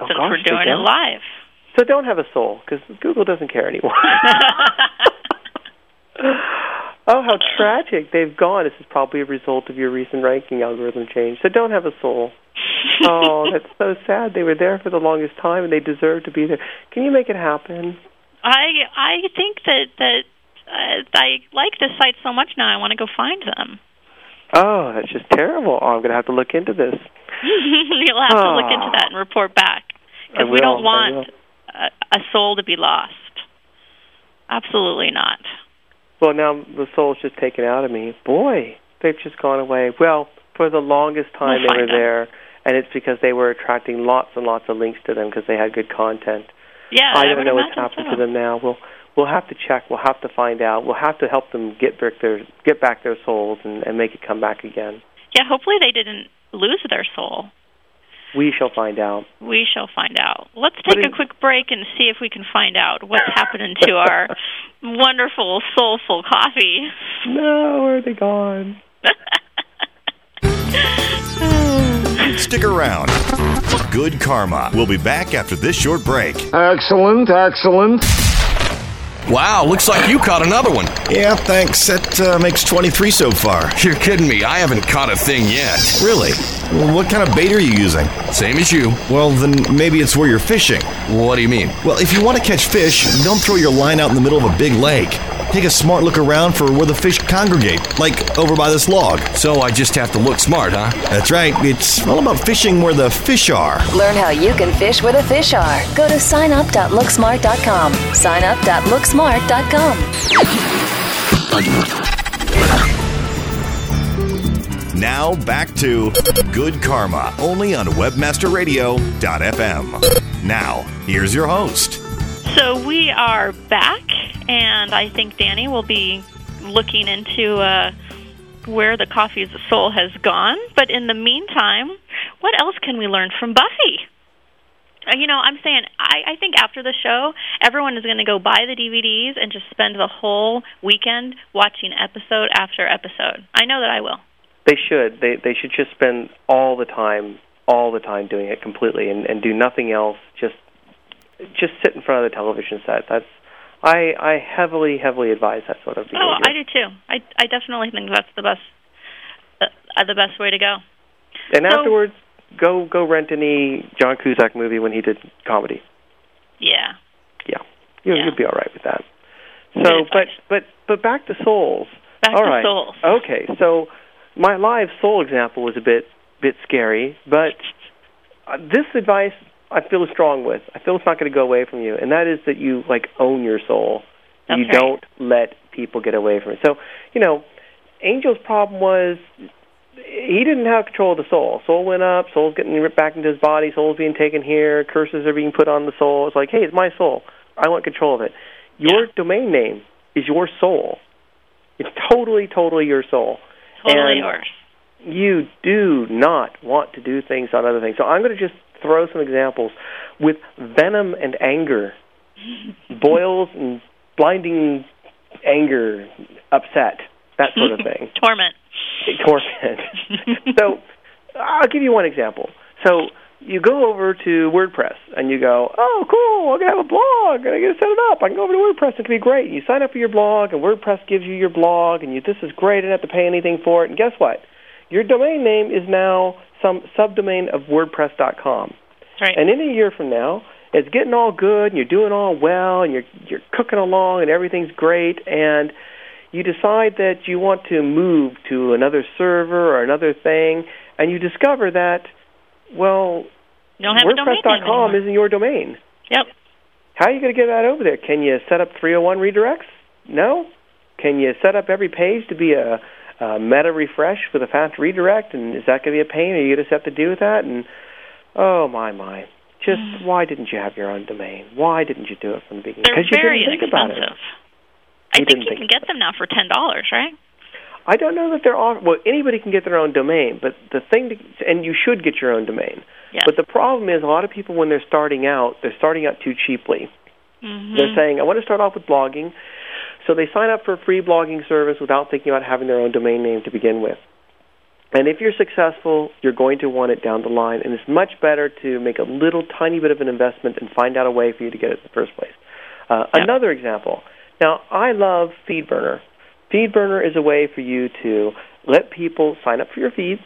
Oh, since gosh, we're doing it live. So don't have a soul because Google doesn't care anymore. oh, how tragic! They've gone. This is probably a result of your recent ranking algorithm change. So don't have a soul. oh, that's so sad. They were there for the longest time, and they deserve to be there. Can you make it happen? I I think that that uh, I like this site so much now. I want to go find them. Oh, that's just terrible. Oh, I'm going to have to look into this. You'll have to look into that and report back because we don't want a, a soul to be lost. Absolutely not. Well, now the soul's just taken out of me. Boy, they've just gone away. Well, for the longest time We'll they were them. there, and it's because they were attracting lots and lots of links to them because they had good content. Yeah, I I don't would know what's happened so. to them now. We'll we'll have to check. We'll have to find out. We'll have to help them get back their get back their souls and, and make it come back again. Yeah, hopefully they didn't lose their soul. We shall find out. We shall find out. Let's take But a quick break and see if we can find out what's happening to our wonderful, soulful coffee. No, where are they gone? Stick around. Good Karma. We'll be back after this short break. Excellent, excellent. Wow, looks like you caught another one. Yeah, thanks. That uh, makes 23 so far. You're kidding me. I haven't caught a thing yet. Really? Well, what kind of bait are you using? Same as you. Well, then maybe it's where you're fishing. What do you mean? Well, if you want to catch fish, don't throw your line out in the middle of a big lake. Take a smart look around for where the fish congregate, like over by this log. So I just have to look smart, huh? That's right. It's all about fishing where the fish are. Learn how you can fish where the fish are. Go to signup.looksmart.com. Signup.looksmart.com. Now back to Good Karma, only on WebmasterRadio.fm. Now, here's your host. So we are back, and I think Danny will be looking into uh, where the coffee's soul has gone. But in the meantime, what else can we learn from Buffy? Uh, You know, I'm saying I, I think after the show, everyone is going to go buy the DVDs and just spend the whole weekend watching episode after episode. I know that I will. They should. They they should just spend all the time, all the time doing it completely, and and do nothing else. Just just sit in front of the television set. That's I I heavily heavily advise that sort of behavior. Oh, I do too. I I definitely think that's the best uh, the best way to go. and so- afterwards, go go rent any John Cusack movie when he did comedy. Yeah. Yeah, you'll, Yeah. you'll be all right with that. So, but but but back to souls. Back all to right. souls. Okay, so my live soul example was a bit bit scary, but uh, this advice I feel strong with. I feel it's not going to go away from you, and that is that you like own your soul. You don't let people get away from it. So, you know, Angel's problem was he didn't have control of the soul. Soul went up, soul's getting ripped back into his body, soul's being taken here, curses are being put on the soul. It's like, hey, it's my soul. I want control of it. Your Yeah. domain name is your soul. It's totally, totally your soul. Totally And yours. You do not want to do things on other things. So I'm going to just throw some examples with venom and anger, boils and blinding anger, upset, that sort of thing. Torment. Torment. so I'll give you one example. So you go over to WordPress and you go, oh, cool, I'm going to have a blog. I'm going to set it up. I can go over to WordPress. It can be great. And you sign up for your blog, and WordPress gives you your blog, and you, this is great. I don't have to pay anything for it. And guess what? Your domain name is now some subdomain of WordPress.com. Right. And in a year from now, it's getting all good, and you're doing all well, and you're you're cooking along, and everything's great, and you decide that you want to move to another server or another thing, and you discover that, well, you don't have a domain name WordPress.com isn't your domain. Yep. How are you going to get that over there? Can you set up 301 redirects? No. Can you set up every page to be a, a meta refresh with a fast redirect? And is that going to be a pain? Are you going to have to do with that? And oh my my, just Mm. why didn't you have your own domain? Why didn't you do it from the beginning? They're Because you very didn't think about it. inexpensive. You I think you think can get them now for ten dollars, right? I don't know that they're off. Well, anybody can get their own domain, but the thing, to, and you should get your own domain. Yes. But the problem is, a lot of people when they're starting out, they're starting out too cheaply. Mm-hmm. They're saying, I want to start off with blogging. So they sign up for a free blogging service without thinking about having their own domain name to begin with. And if you're successful, you're going to want it down the line. And it's much better to make a little tiny bit of an investment and find out a way for you to get it in the first place. Uh, Yep. Another example. Now, I love FeedBurner. FeedBurner is a way for you to let people sign up for your feeds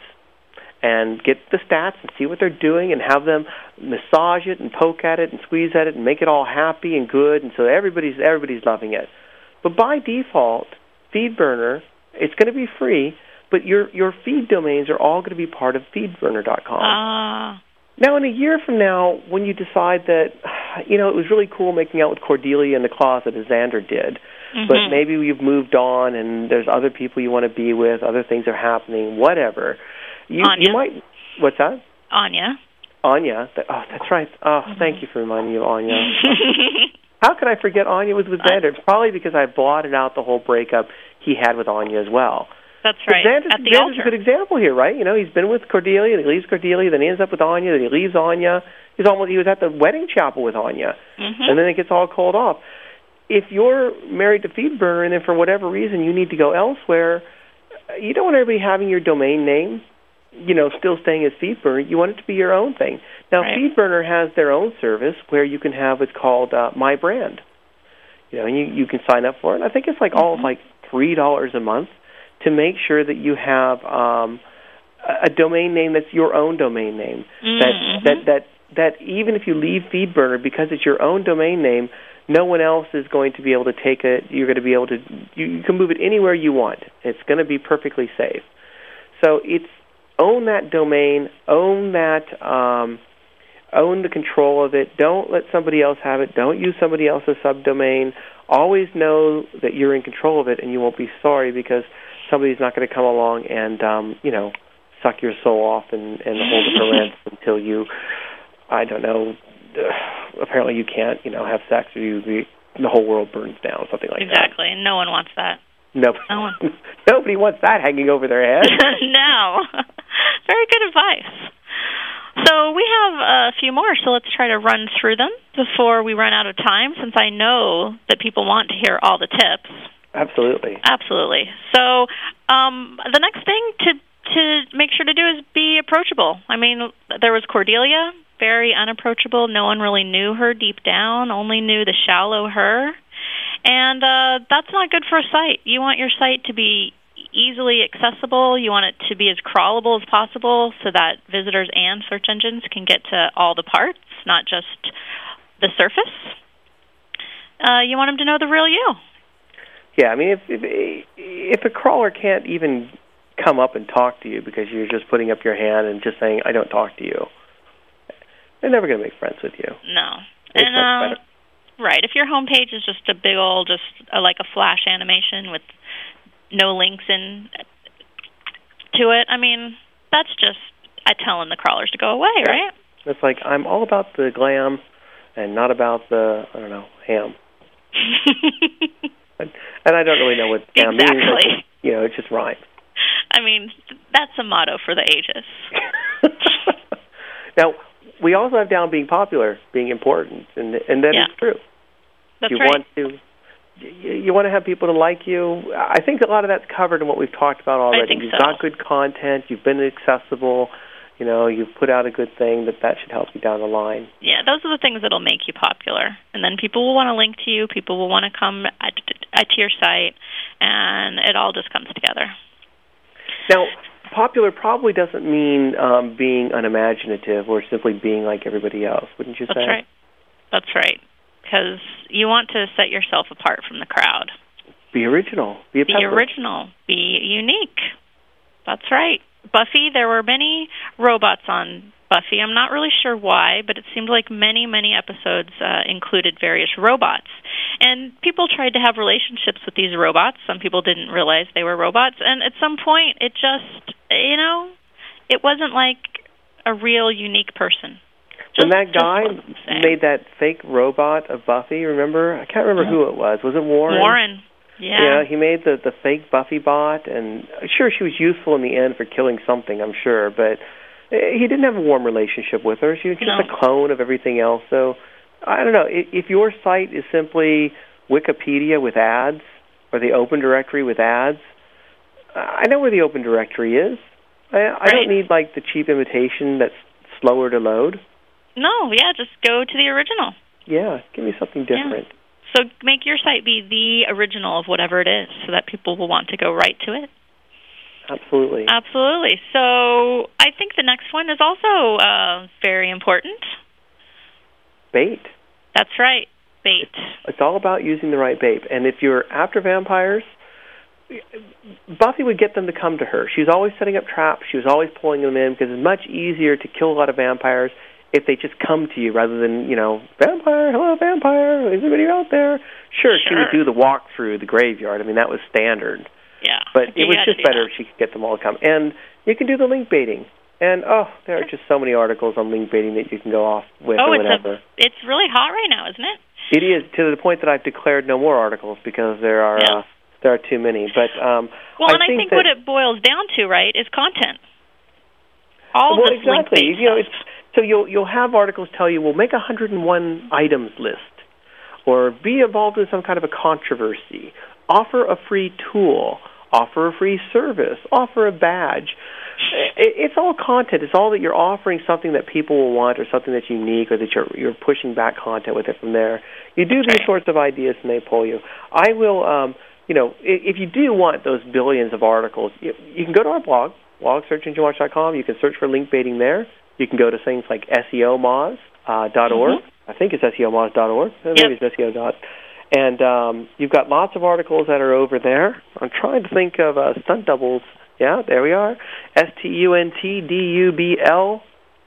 and get the stats and see what they're doing and have them massage it and poke at it and squeeze at it and make it all happy and good and so everybody's everybody's loving it. But by default, FeedBurner, it's going to be free, but your your feed domains are all going to be part of feedburner.com. Ah. Now, in a year from now, when you decide that, you know, it was really cool making out with Cordelia in the closet as Xander did, but Mhm. maybe you've moved on and there's other people you want to be with, other things are happening, whatever. You, Anya. you might. What's that? Anya. Anya. Oh, that's right. Oh, Mm-hmm. thank you for reminding me of Anya. How could I forget Anya was with Xander? It's probably because I blotted out the whole breakup he had with Anya as well. That's right. Xander's, At the Xander's a good example here, right? You know, he's been with Cordelia, then he leaves Cordelia, then he ends up with Anya, then he leaves Anya. He's almost he was at the wedding chapel with Anya, Mhm. and then it gets all called off. If you're married to FeedBurner and then for whatever reason you need to go elsewhere, you don't want everybody having your domain name, you know, still staying as FeedBurner. You want it to be your own thing. Now, Right. FeedBurner has their own service where you can have what's called uh, My Brand. You know, and you you can sign up for it. And I think it's like all like three dollars a month to make sure that you have um, a, a domain name that's your own domain name. Mhm. That that that that even if you leave FeedBurner because it's your own domain name, no one else is going to be able to take it. You're going to be able to you, you can move it anywhere you want. It's going to be perfectly safe. So it's own that domain, own that um, own the control of it. Don't let somebody else have it. Don't use somebody else's subdomain. Always know that you're in control of it, and you won't be sorry because somebody's not going to come along and um, you know suck your soul off and, and hold it for ransom until you, I don't know. Uh, apparently, you can't you know have sex or you, the whole world burns down, something like exactly. that. Exactly, no one wants that. No, no nobody wants that hanging over their head. no, very good advice. So we have a few more, so let's try to run through them before we run out of time, since I know that people want to hear all the tips. Absolutely. Absolutely. So um, the next thing to to make sure to do is be approachable. I mean, there was Cordelia, very unapproachable. No one really knew her deep down, only knew the shallow her. And uh, that's not good for a site. You want your site to be easily accessible. You want it to be as crawlable as possible so that visitors and search engines can get to all the parts, not just the surface. Uh, you want them to know the real you. Yeah, I mean, if, if if a crawler can't even come up and talk to you because you're just putting up your hand and just saying, "I don't talk to you," they're never going to make friends with you. No, It's and much uh, right. If your homepage is just a big old, just uh, like a flash animation with no links in to it, I mean, that's just telling the crawlers to go away, Yeah. right? It's like I'm all about the glam and not about the I don't know ham. and, and I don't really know what glam means. Exactly. You know, it just rhymes. I mean, that's a motto for the ages. Now, we also have down being popular, being important, and and that is Yeah. true. That's you right. want to you, you want to have people to like you. I think a lot of that's covered in what we've talked about already. you've so. got good content, you've been accessible, you know, you've put out a good thing that that should help you down the line. Yeah, those are the things that'll make you popular, and then people will want to link to you. People will want to come at, at to your site, and it all just comes together. Now, popular probably doesn't mean um, being unimaginative or simply being like everybody else, wouldn't you say? That's say? right. That's right. Because you want to set yourself apart from the crowd. Be original. Be a Be pepper. original. Be unique. That's right. Buffy, there were many robots on Buffy. I'm not really sure why, but it seemed like many, many episodes uh, included various robots. And people tried to have relationships with these robots. Some people didn't realize they were robots. And at some point, it just, you know, it wasn't like a real unique person. when Just- that guy wasn't the same. made that fake robot of Buffy, remember? I can't remember who it was. Was it Warren? Warren. Yeah. Yeah, he made the the fake Buffy bot, and sure, she was useful in the end for killing something, I'm sure, but he didn't have a warm relationship with her. She was just No. a clone of everything else. So I don't know if, your site is simply Wikipedia with ads or the Open Directory with ads. I know where the Open Directory is. I, I don't need like the cheap imitation that's slower to load. No, yeah, just go to the original. Yeah, give me something different. Yeah. So make your site be the original of whatever it is so that people will want to go right to it. Absolutely. Absolutely. So I think the next one is also uh, very important. Bait. That's right, bait. It's all about using the right bait. And if you're after vampires, Buffy would get them to come to her. She was always setting up traps. She was always pulling them in because it's much easier to kill a lot of vampires if they just come to you rather than, you know, vampire, hello, vampire, is anybody out there? Sure, sure. she would do the walk through the graveyard. I mean, that was standard. Yeah. But You it was just better that. if she could get them all to come. And you can do the link baiting. And, oh, there are just so many articles on link baiting that you can go off with Oh, or it's whatever. a, it's really hot right now, isn't it? It is to the point that I've declared no more articles because there are Yeah. uh, there are too many. But um, Well, I and I think think that, what it boils down to, right, is content. All well, exactly. You know, it's, so you'll you'll have articles tell you, well, make a 101 items list, or be involved in some kind of a controversy, offer a free tool, offer a free service, offer a badge. It's all content. It's all that you're offering something that people will want, or something that's unique, or that you're you're pushing back content with it from there. You do these sorts of ideas, and they pull you. I will. um you know, if you do want those billions of articles, you, you can go to our blog, blogsearchenginewatch.com. You can search for link baiting there. You can go to things like SEOmoz uh, org. I think it's SEOmoz.org. Maybe Yep. it's SEO dot. And um, you've got lots of articles that are over there. I'm trying to think of uh, stunt doubles. Yeah, there we are. S T U N T D U B L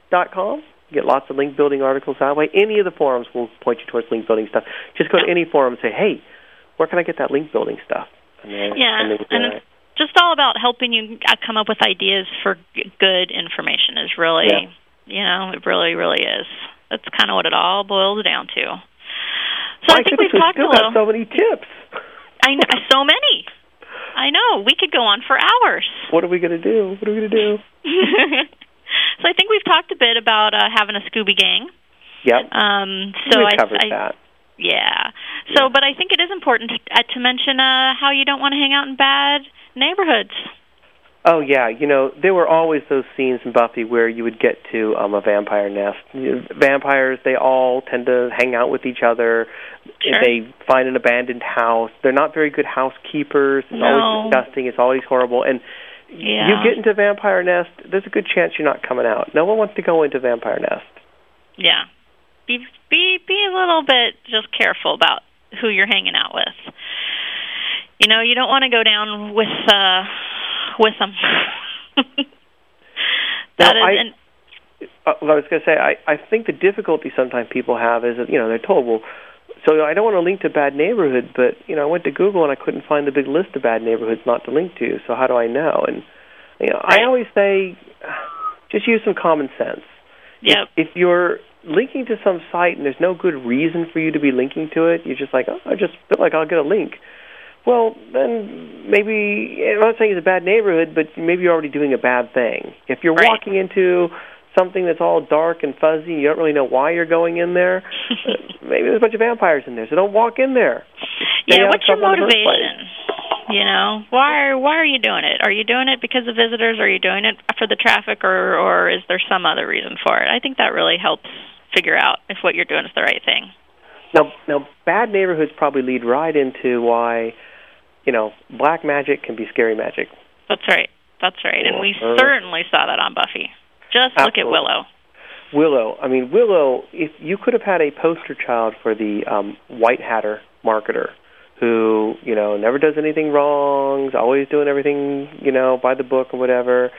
dot com. You get lots of link building articles that way. Any of the forums will point you towards link building stuff. Just go to any forum and say, hey, where can I get that link building stuff? And then, Yeah, and then, and uh, it's just all about helping you uh, come up with ideas for good information. Is really, Yeah. you know, it really, really is. That's kind of what it all boils down to. So I think we've talked a little. so many tips. I know so many. I know we could go on for hours. What are we going to do? What are we going to do? so I think we've talked a bit about uh, having a Scooby gang. Yep. Um, so we I, covered I, that. Yeah. So, but I think it is important to, uh, to mention uh, how you don't want to hang out in bad neighborhoods. Oh yeah, you know there were always those scenes in Buffy where you would get to um, a vampire nest. You know, vampires, they all tend to hang out with each other. Sure. They find an abandoned house. They're not very good housekeepers. It's No. always disgusting. It's always horrible. And Yeah. you get into a vampire nest, there's a good chance you're not coming out. No one wants to go into a vampire nest. Yeah. Be be be a little bit just careful about who you're hanging out with. You know, you don't want to go down with uh with them. that Now, is I- and uh, what I was going to say, I, I think the difficulty sometimes people have is that you know they're told, well, so I don't want to link to bad neighborhood, but you know I went to Google and I couldn't find the big list of bad neighborhoods not to link to. So how do I know? And you know, I always say, just use some common sense. Yep. If, if you're linking to some site and there's no good reason for you to be linking to it, you're just like, oh, I just feel like I'll get a link. Well, then maybe I'm not saying it's a bad neighborhood, but maybe you're already doing a bad thing. If you're walking into something that's all dark and fuzzy, and you don't really know why you're going in there. uh, maybe there's a bunch of vampires in there, so don't walk in there. Stay yeah, what's your of trouble in the first place. motivation? You know, why why are you doing it? Are you doing it because of visitors? Are you doing it for the traffic, or or is there some other reason for it? I think that really helps figure out if what you're doing is the right thing. Now, now, bad neighborhoods probably lead right into why, you know, black magic can be scary magic. That's right. That's right. And we Uh, certainly saw that on Buffy. Just look at Willow. Willow. I mean, Willow. If you could have had a poster child for the um, White Hatter marketer, who you know never does anything wrong, is always doing everything you know by the book or whatever.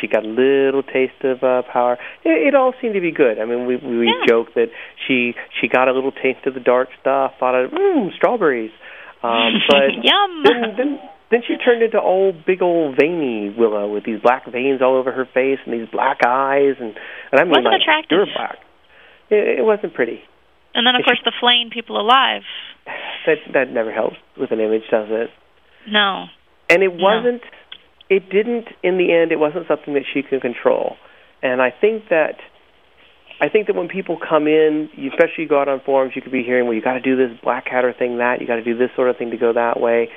She got a little taste of uh, power. It, it all seemed to be good. I mean, we we Yeah. joke that she she got a little taste of the dark stuff. Thought of mm, strawberries, um, but Yum. then, then then she turned into old big old veiny Willow with these black veins all over her face and these black eyes and and I mean Wasn't like attractive. black. It, it wasn't pretty. And then of course the flaying people alive. That that never helps with an image, does it? No. And it wasn't. It didn't. In the end, it wasn't something that she could control. And I think that. I think that when people come in, especially you go out on forums, you could be hearing, "Well, you got to do this Black Hatter thing, that you got to do this sort of thing to go that way."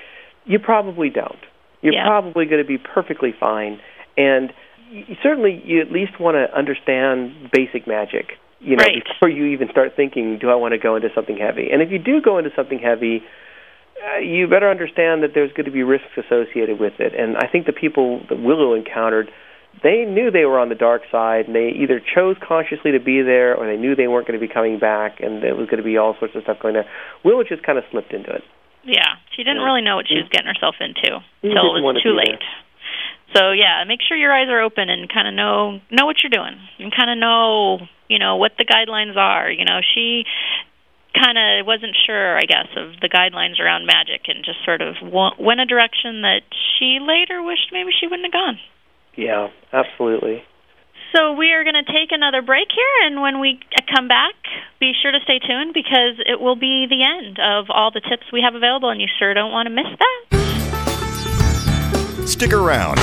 You probably don't. You're Yeah. probably going to be perfectly fine, and y- certainly you at least want to understand basic magic. You know, Right. before you even start thinking, "Do I want to go into something heavy?" And if you do go into something heavy, uh, you better understand that there's going to be risks associated with it. And I think the people that Willow encountered, they knew they were on the dark side, and they either chose consciously to be there, or they knew they weren't going to be coming back, and there was going to be all sorts of stuff going there. Willow just kind of slipped into it. Yeah. She didn't Yeah. really know what she was getting herself into until it was too late. So yeah, make sure your eyes are open and kind of know know what you're doing and kind of know you know what the guidelines are. You know, she kind of wasn't sure, I guess, of the guidelines around magic and just sort of went a direction that she later wished maybe she wouldn't have gone. Yeah, absolutely. So we are going to take another break here, and when we uh, come back, be sure to stay tuned because it will be the end of all the tips we have available, and you sure don't want to miss that. Stick around.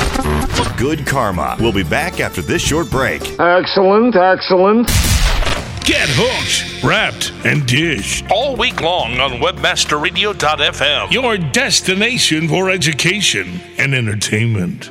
Good Karma. We'll be back after this short break. Excellent, excellent. Get hooked, wrapped, and dished all week long on WebmasterRadio.fm, your destination for education and entertainment.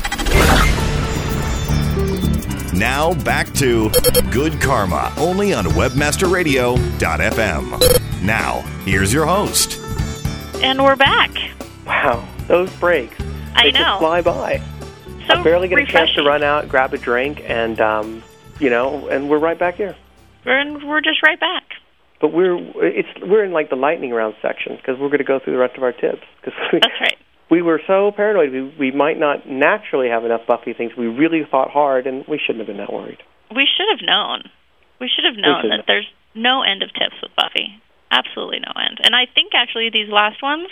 Now back to Good Karma, only on WebmasterRadio.fm. Now, here's your host. And we're back. Wow, those breaks. I they know. just fly by. So I barely get a chance to run out, grab a drink, and um, you know, and we're right back here. We're, we're just right back. But we're it's we're in like the lightning round section because we're going to go through the rest of our tips. Cause we, That's right. We were so paranoid we we might not naturally have enough Buffy things. We really thought hard, and we shouldn't have been that worried. We should have known. We should have known that there's no end of tips with Buffy. Absolutely no end. And I think actually these last ones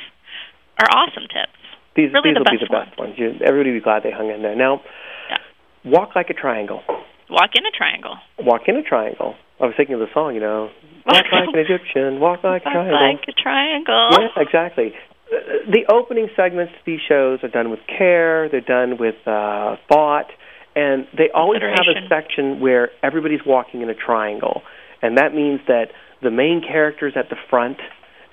are awesome tips. These Really these the will be best the best ones. You, everybody will be glad they hung in there. Now, walk like a triangle. Walk in a triangle. Walk in a triangle. I was thinking of the song, you know, walk like an Egyptian, walk like a Walk triangle. like a triangle. Yeah, exactly. The opening segments to these shows are done with care. They're done with uh, thought, and they always have a section where everybody's walking in a triangle, and that means that the main characters at the front,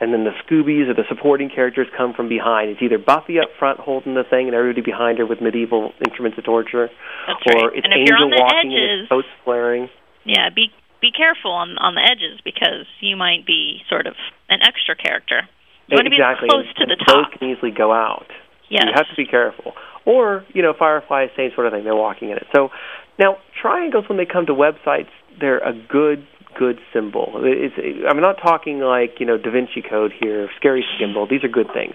and then the Scoobies or the supporting characters come from behind. It's either Buffy up front holding the thing, and everybody behind her with medieval instruments of torture, That's or right. it's And Angel walking and edges- his coats flaring. Yeah, be be careful on on the edges because you might be sort of an extra character. You want to be exactly. close to the Those top. can easily go out. Yes. You have to be careful. Or, you know, Firefly, is the same sort of thing. They're walking in it. So now triangles, when they come to websites, they're a good, good symbol. It's, I'm not talking like, you know, Da Vinci Code here, scary symbol. These are good things.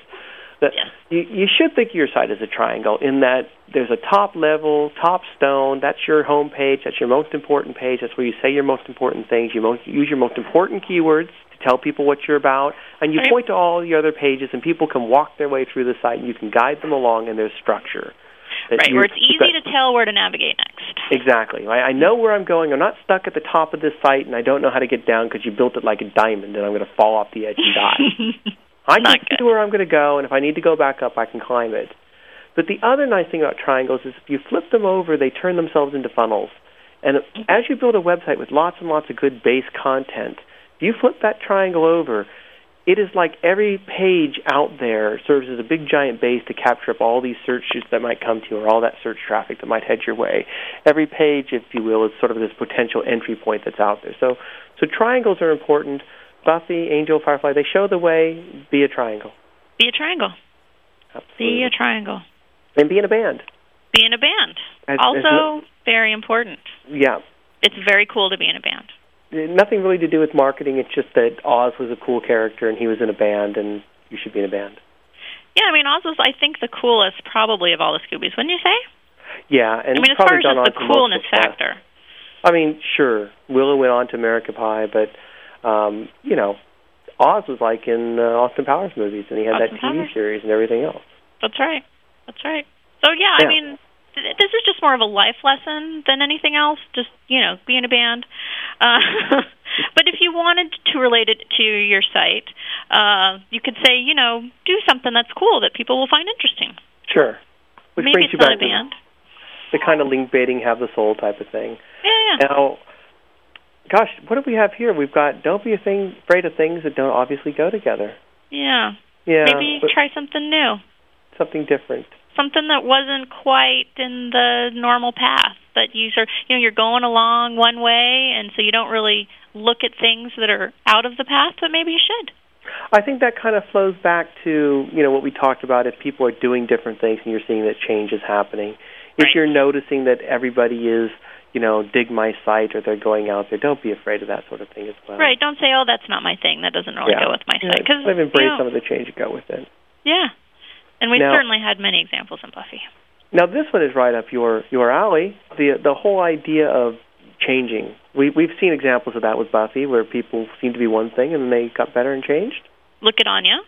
That you, you should think of your site as a triangle in that there's a top level, top stone. That's your home page. That's your most important page. That's where you say your most important things. You most, use your most important keywords tell people what you're about, and you point to all the other pages, and people can walk their way through the site, and you can guide them along in their structure. Right, you- where it's easy got- to tell where to navigate next. Exactly. I, I know where I'm going. I'm not stuck at the top of this site, and I don't know how to get down because you built it like a diamond, and I'm going to fall off the edge and die. I can see where I'm going to go, and if I need to go back up, I can climb it. But the other nice thing about triangles is if you flip them over, they turn themselves into funnels. And mm-hmm. as you build a website with lots and lots of good base content, you flip that triangle over, it is like every page out there serves as a big giant base to capture up all these searches that might come to you or all that search traffic that might head your way. Every page, if you will, is sort of this potential entry point that's out there. So, so triangles are important. Buffy, Angel, Firefly, they show the way. Be a triangle. Be a triangle. Absolutely. Be a triangle. And be in a band. Be in a band. As- as also, no- very important. Yeah. It's very cool to be in a band. Nothing really to do with marketing. It's just that Oz was a cool character and he was in a band, and you should be in a band. Yeah, I mean, Oz was, I think, the coolest probably of all the Scoobies, wouldn't you say? Yeah, and I mean, as far as just the on to multiple coolness factor. I mean, sure, Willow went on to America Pie, but um, you know, Oz was like in uh, Austin Powers movies, and he had Austin that TV Powers. series and everything else. That's right. That's right. So yeah, Yeah. I mean, this is just more of a life lesson than anything else. Just you know, be in a band. Uh, but if you wanted to relate it to your site, uh, you could say, you know, do something that's cool that people will find interesting. Sure. Which Maybe brings it's you not back a band. the kind of link baiting, have the soul type of thing. Yeah, yeah. Now, gosh, what do we have here? We've got don't be a thing, afraid of things that don't obviously go together. Yeah. Yeah, Maybe try something new. something different. Something that wasn't quite in the normal path. That you sort you know, you're going along one way and so you don't really look at things that are out of the path, but maybe you should. I think that kind of flows back to you know what we talked about. If people are doing different things and you're seeing that change is happening, if you're noticing that everybody is you know Digg my site or they're going out there, don't be afraid of that sort of thing as well. Right. Don't say, "Oh, that's not my thing. That doesn't really Yeah. go with my site." Because I've embraced you know, some of the change and go with it. yeah, and we've Now- certainly had many examples in Buffy. Now this one is right up your your alley. The the whole idea of changing. We we've seen examples of that with Buffy, where people seem to be one thing and then they got better and changed. Look at Anya.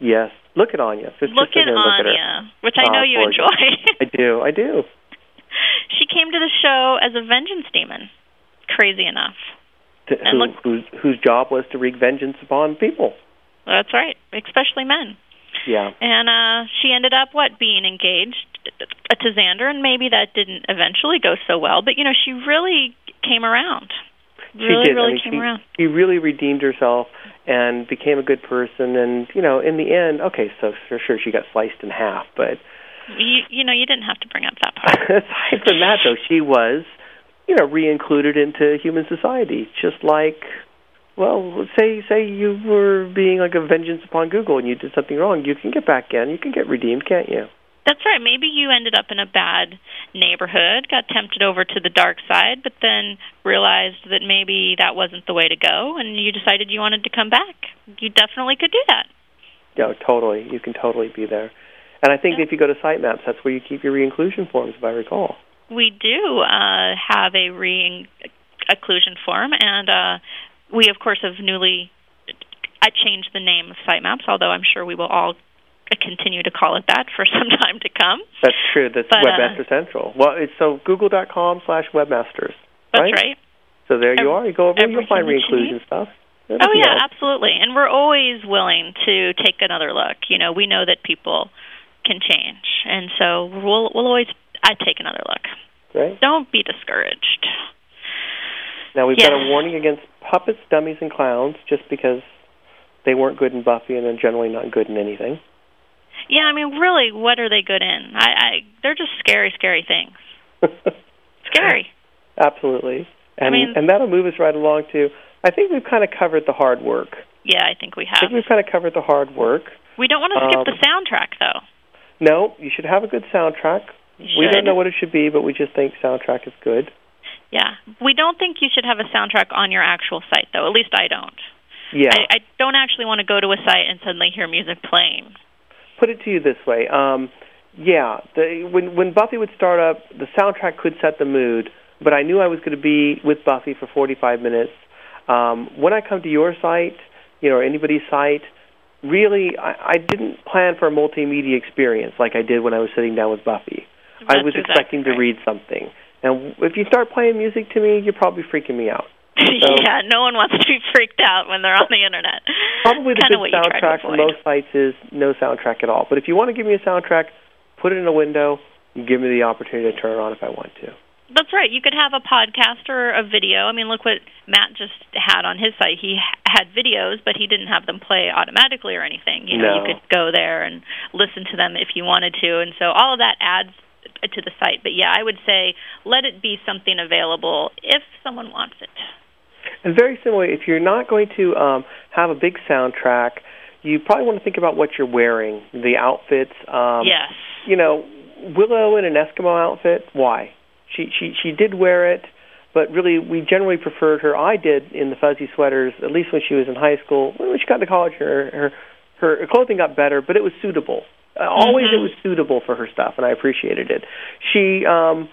Yes, look at Anya. Just, look just at look at. Anya, which I know Oh, you enjoy. I do. I do. She came to the show as a vengeance demon. Crazy enough. To, who, look, whose, whose job was to wreak vengeance upon people. That's right, especially men. Yeah. And uh she ended up what being engaged to Xander, and maybe that didn't eventually go so well. But you know, she really came around. Really, she did. really I mean, came she, around. She really redeemed herself and became a good person. And you know, in the end, okay, so for sure she got sliced in half, but you you know you didn't have to bring up that part. aside from that, though, she was you know re-included into human society, just like well, say say you were being like a vengeance upon Google and you did something wrong, you can get back in, you can get redeemed, can't you? That's right. Maybe you ended up in a bad neighborhood, got tempted over to the dark side, but then realized that maybe that wasn't the way to go, and you decided you wanted to come back. You definitely could do that. Yeah, totally. You can totally be there. And I think yeah. if you go to Sitemaps, that's where you keep your re-inclusion forms, if I recall. We do uh, have a re-inclusion form, and uh, we, of course, have newly I changed the name of Sitemaps, although I'm sure we will all continue to call it that for some time to come. That's true. That's but, Webmaster uh, Central. Well, it's so google.com slash webmasters. That's right? right. So there you are. You go over, you'll find you re-inclusion need. stuff. Oh yeah, absolutely. And we're always willing to take another look. You know, we know that people can change, and so we'll we'll always I take another look. Right. Don't be discouraged. Now we've Yes. got a warning against puppets, dummies, and clowns, just because they weren't good in Buffy and they're generally not good in anything. Yeah, I mean, really, what are they good in? I, I they're just scary, scary things. Scary. Absolutely. And I mean- and that'll move us right along to I think we've kind of covered the hard work. Yeah, I think we have. I think we've kind of covered the hard work. We don't want to skip Um, the soundtrack, though. No, you should have a good soundtrack. We don't know what it should be, but we just think soundtrack is good. Yeah, we don't think you should have a soundtrack on your actual site, though. At least I don't. Yeah. I, I don't actually want to go to a site and suddenly hear music playing. Put it to you this way. Um, yeah, the, when when Buffy would start up, the soundtrack could set the mood, but I knew I was going to be with Buffy for 45 minutes. Um, when I come to your site, you know, or anybody's site, really, I, I didn't plan for a multimedia experience like I did when I was sitting down with Buffy. That's I was exactly expecting to read something, and if you start playing music to me, you're probably freaking me out. So- yeah, no one wants to be freaked out when they're on the internet. Probably the Kinda good what you try to soundtrack for most sites is no soundtrack at all. But if you want to give me a soundtrack, put it in a window. and Give me the opportunity to turn it on if I want to. That's right. You could have a podcast or a video. I mean, look what Matt just had on his site. He had videos, but he didn't have them play automatically or anything. You know, No. you could go there and listen to them if you wanted to, and so all of that adds to the site. But yeah, I would say let it be something available if someone wants it. And very similarly, if you're not going to um, have a big soundtrack, you probably want to think about what you're wearing, the outfits. Um, yes. You know, Willow in an Eskimo outfit. Why? She she she did wear it, but really we generally preferred her. I did in the fuzzy sweaters, at least when she was in high school. When she got to college, her her her clothing got better, but it was suitable. Uh, always Mhm. it was suitable for her stuff, and I appreciated it. She um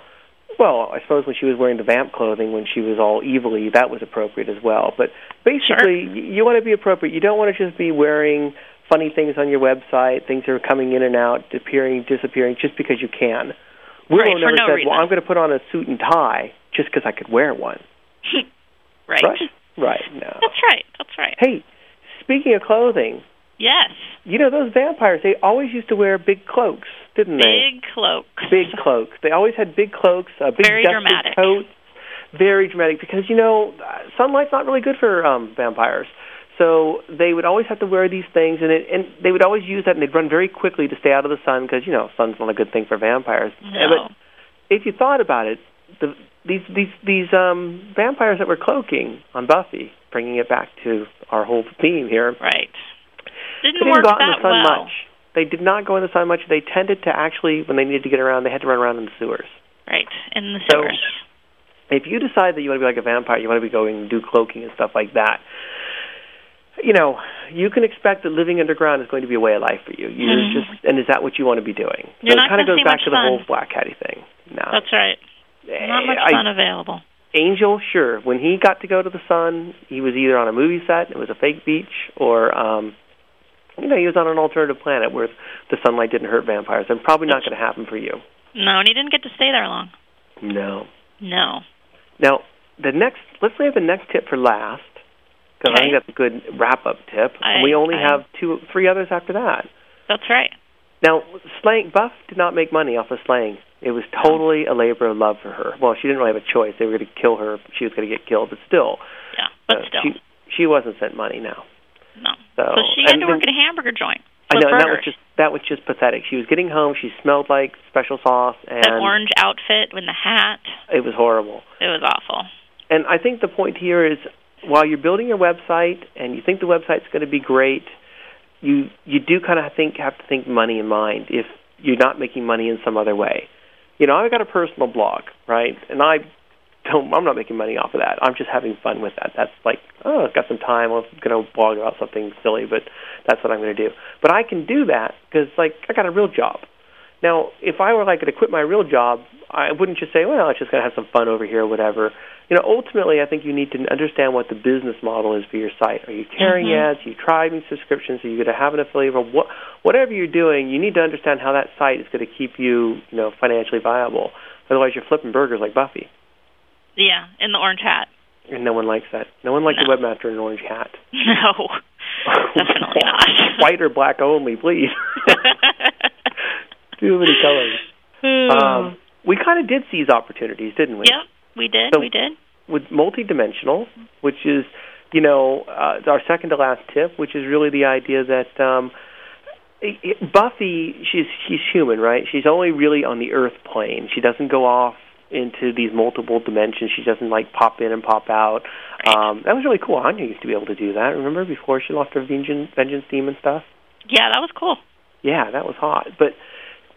well, I suppose when she was wearing the vamp clothing when she was all evilly, that was appropriate as well. But basically, y you want to be appropriate. You don't want to just be wearing funny things on your website, things that are coming in and out, appearing, disappearing, just because you can. Willow Right, never no said, reason. "Well, I'm going to put on a suit and tie just because I could wear one." right. Right? Right. No. That's right. That's right. Hey, speaking of clothing, Yes. you know those vampires? They always used to wear big cloaks, didn't they? Big cloaks. big cloaks. They always had big cloaks, uh, big Very dramatic. coats. Very dramatic because you know sunlight's not really good for um, vampires. So they would always have to wear these things, and it, and they would always use that, and they'd run very quickly to stay out of the sun because you know sun's not a good thing for vampires. No. But if you thought about it, the, these these these um, vampires that were cloaking on Buffy, bringing it back to our whole theme here, Right. They Didn't didn't work go out in that the sun well. much. They did not go in the sun much. They tended to actually, when they needed to get around, they had to run around in the sewers. Right. In the So- sewers. if you decide that you want to be like a vampire, you want to be going and do cloaking and stuff like that, you know, you can expect that living underground is going to be a way of life for you. You're Mhm. just, and is that what you want to be doing? You're so it kind of goes back to the whole black hattie thing. No, That's right. Not much I- sun available. Angel, sure. When he got to go to the sun, he was either on a movie set, it was a fake beach, or um, you know, he was on an alternative planet where the sunlight didn't hurt vampires. And probably not going to happen for you. No, and he didn't get to stay there long. No. No. Now, the next, let's save the next tip for last, because I think that's a good wrap-up tip. and we only I- have two, three others after that. That's right. Now, slang, Buff did not make money off of slang. It was totally a labor of love for her. Well, she didn't really have a choice. They were going to kill her. She was going to get killed, but still. Yeah, but uh, still. She, she wasn't sent money now. No. So, So she had to work at a hamburger joint. I know, and that was just that was just pathetic. She was getting home. She smelled like special sauce, and That orange outfit with the hat. it was horrible. It was awful. And I think the point here is, while you're building your website and you think the website's going to be great, you you do kind of think have to think money in mind. If you're not making money in some other way, you know, I've got a personal blog, right? And I don't. I'm not making money off of that. I'm just having fun with that. That's like, oh, I've got some time. I'm going to blog about something silly, but that's what I'm going to do. But I can do that because, like, I got a real job. Now, if I were like to quit my real job, I wouldn't just say, well, I'm just going to have some fun over here or whatever. You know, ultimately, I think you need to understand what the business model is for your site. Are you carrying Mhm. ads? Are you driving subscriptions? Are you going to have an affiliate? Or what, whatever you're doing, you need to understand how that site is going to keep you, you know, financially viable. Otherwise, you're flipping burgers like Buffy, Yeah, in the orange hat. and no one likes that. No one likes No. a webmaster in an orange hat. No. Definitely not. White or black only, please. Too many colors. Um, we kind of did seize opportunities, didn't we? yep, we did. So- we did. with multidimensional, which is, you know, uh, our second to last tip, which is really the idea that um, i- i- Buffy, she's she's human, right? She's only really on the Earth plane. She doesn't go off into these multiple dimensions. She doesn't like pop in and pop out. Um, that was really cool. Anya used to be able to do that. Remember before she lost her vengeance, vengeance demon stuff? Yeah, that was cool. Yeah, that was hot. But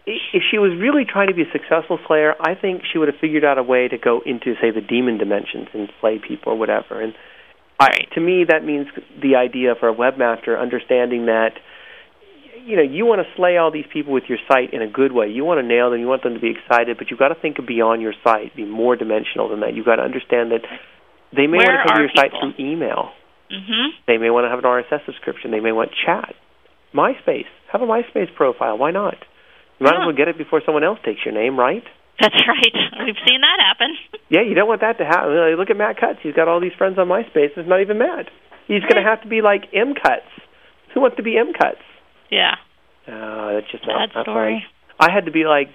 if she was really trying to be a successful slayer, I think she would have figured out a way to go into, say, the demon dimensions and slay people or whatever. And I, to me, that means the idea for a webmaster understanding that you know you want to slay all these people with your site in a good way. You want to nail them. You want them to be excited, but you've got to think beyond your site, be more dimensional than that. You've got to understand that they may Where want to come to your site through email. Mhm. They may want to have an RSS subscription. They may want chat. MySpace. Have a MySpace profile. Why not? You might as well get it before someone else takes your name, right? That's right. We've seen that happen. Yeah, you don't want that to happen. Look at Matt Cutts. He's got all these friends on MySpace. It's not even Matt. He's going to have to be like M Cutts. Who wants to be M Cutts? Yeah. Uh, that's just not Sad not story. fun. I had to be like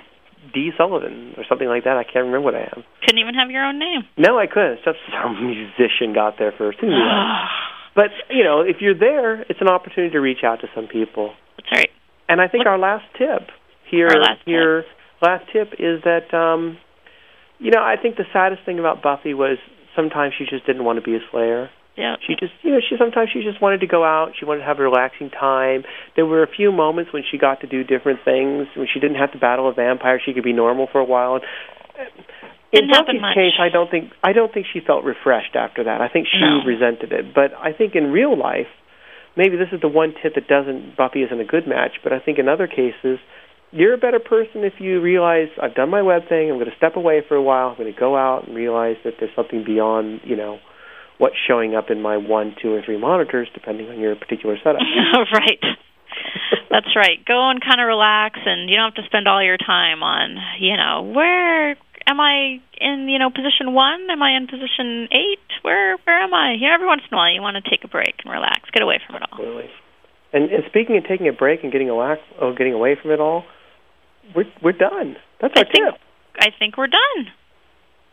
D Sullivan or something like that. I can't remember what I am. Couldn't even have your own name. No, I couldn't. Some, some musician got there first. Who knew that? But you know, if you're there, it's an opportunity to reach out to some people. That's right. And I think our last tip here Our last here last tip is that um you know, I think the saddest thing about Buffy was sometimes she just didn't want to be a slayer. Yeah. She just you know, she sometimes she just wanted to go out, she wanted to have a relaxing time. There were a few moments when she got to do different things, when she didn't have to battle a vampire, she could be normal for a while. Uh, in Didn't Buffy's case, I don't think I don't think she felt refreshed after that. I think she No. resented it. But I think in real life, maybe this is the one tip that doesn't Buffy isn't a good match, but I think in other cases you're a better person if you realize I've done my web thing, I'm going to step away for a while, I'm going to go out and realize that there's something beyond, you know, what's showing up in my one, two, or three monitors, depending on your particular setup. right. That's right. Go and kind of relax, and you don't have to spend all your time on, you know, where am I in, you know, position one? Am I in position eight? Where where am I? You know, every once in a while, you want to take a break and relax, get away from it all. Absolutely. And, and speaking of taking a break and getting away, oh, getting away from it all, we're we're done. That's our I think tip. I think we're done.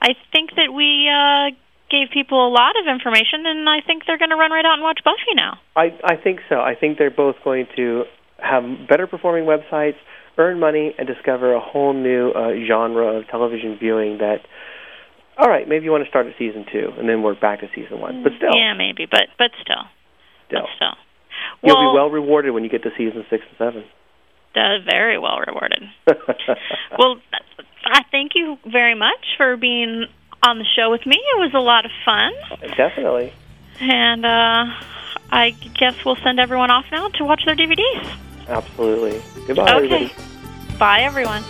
I think that we uh, gave people a lot of information, and I think they're going to run right out and watch Buffy now. I I think so. I think they're both going to have better performing websites, earn money, and discover a whole new uh, genre of television viewing. That all right, maybe you want to start at season two and then work back to season one. But still, yeah, maybe, but but still, still, but still, you'll well, be well rewarded when you get to season six and seven. uh, very well rewarded. Well, I thank you very much for being on the show with me. It was a lot of fun, Definitely. and uh, I guess we'll send everyone off now to watch their DVDs. Absolutely. Goodbye, okay. everybody. Bye, everyone.